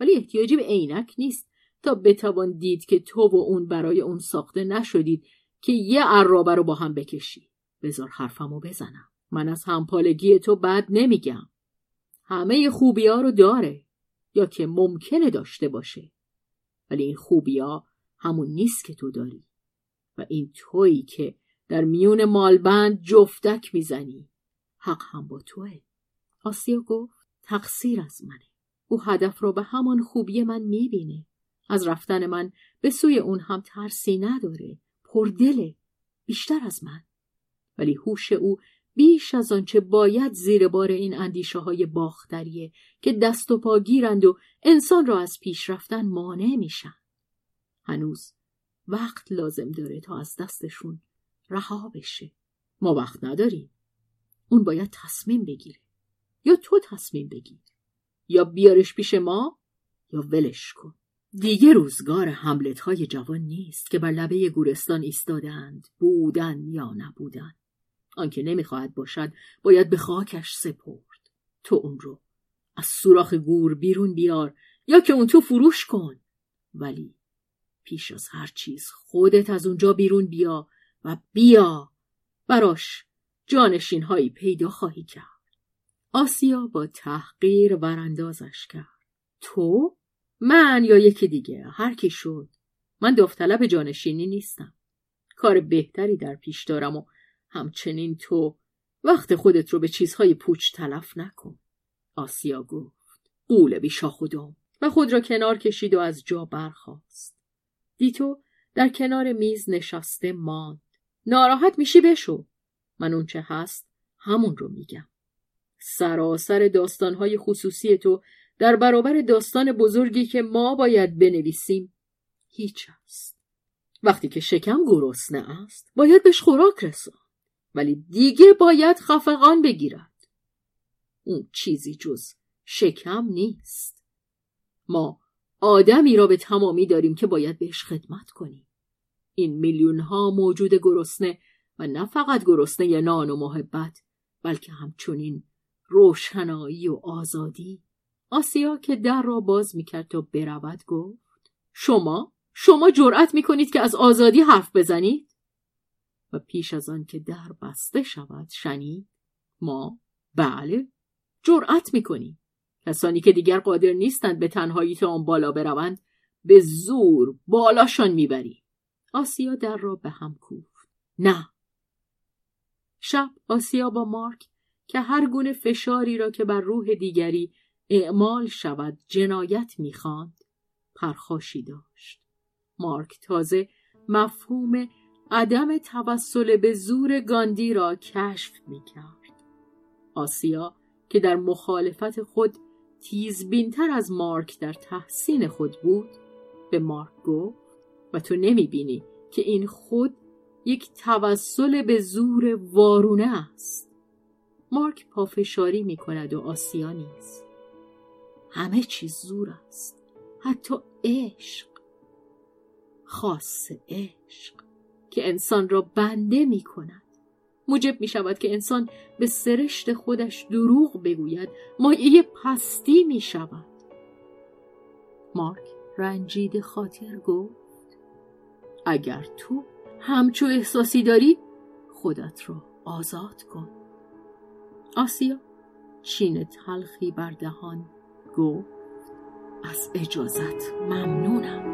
ولی احتیاجی به عینک نیست. تا بتوان دید که تو و اون برای اون ساخته نشدید که یه عرابه رو با هم بکشی. بذار حرفمو بزنم. من از همپالگی تو بد نمیگم. همه خوبی ها رو داره یا که ممکنه داشته باشه. ولی این خوبی ها همون نیست که تو داری. و این تویی که در میون مالبند جفتک می‌زنی. حق هم با توه. آسیا گفت تقصیر از منه. او هدف رو به همان خوبی من می‌بینه. از رفتن من به سوی اون هم ترسی نداره. پردله. بیشتر از من. ولی هوش او بیش از آنچه باید زیر بار این اندیشه های باختریه که دست و پا گیرند و انسان را از پیش رفتن مانع میشن. هنوز وقت لازم داره تا از دستشون رها بشه. ما وقت نداریم. اون باید تصمیم بگیره. یا تو تصمیم بگیر. یا بیارش پیش ما یا ولش کن. دیگه روزگار حملت های جوان نیست که بر لبه گورستان ایستادند بودن یا نبودن. آنکه نمی‌خواهد باشد باید به خاکش سپرد. تو اون رو از سوراخ گور بیرون بیار یا که اون تو فروش کن. ولی پیش از هر چیز خودت از اونجا بیرون بیا و بیا براش جانشین هایی پیدا خواهی کرد. آسیا با تحقیر وراندازش کرد. تو؟ من یا یکی دیگه؟ هر کی شد. من داوطلب جانشینی نیستم. کار بهتری در پیش دارم و همچنین تو وقت خودت رو به چیزهای پوچ تلف نکن. آسیا گفت. قول بی خودم. و خود را کنار کشید و از جا برخاست. دیتو در کنار میز نشسته ماند. ناراحت میشی بشو. من اون چه هست همون رو میگم. سراسر داستانهای خصوصی تو در برابر داستان بزرگی که ما باید بنویسیم هیچ است. وقتی که شکم گرسنه است باید بهش خوراک رسان ولی دیگه باید خفقان بگیرد. اون چیزی جز شکم نیست. ما آدمی را به تمامی داریم که باید بهش خدمت کنیم. این میلیون ها موجود گرسنه و نه فقط گرسنه نان و محبت بلکه همچنین روشنایی و آزادی. آسیا که در را باز می‌کرد تا برود گفت شما شما جرأت می‌کنید که از آزادی حرف بزنید؟ و پیش از آن که در بسته شود شنید ما بله جرأت می‌کنیم. کسانی که دیگر قادر نیستند به تنهایی تا آن بالا بروند به زور بالاشان می‌بری آسیا در را به هم کوفت. نه. شب آسیا با مارک که هر گونه فشاری را که بر روح دیگری اعمال شود جنایت می‌خواند. پرخاشی داشت. مارک تازه مفهوم عدم توسل به زور گاندی را کشف می‌کرد. آسیا که در مخالفت خود تیزبینتر از مارک در تحسین خود بود به مارک گفت و تو نمی‌بینی که این خود یک توسل به زور وارونه است. مارک پافشاری می کند و آسیا نیست. همه چیز زور است. حتی عشق. خاص عشق که انسان را بنده می کند موجب می شود که انسان به سرشت خودش دروغ بگوید. مایه پستی می شود مارک رنجید خاطر گفت اگر تو همچو احساسی داری خودت را آزاد کن. آسیا. چین تلخی بر دهان گفت از اجازت ممنونم.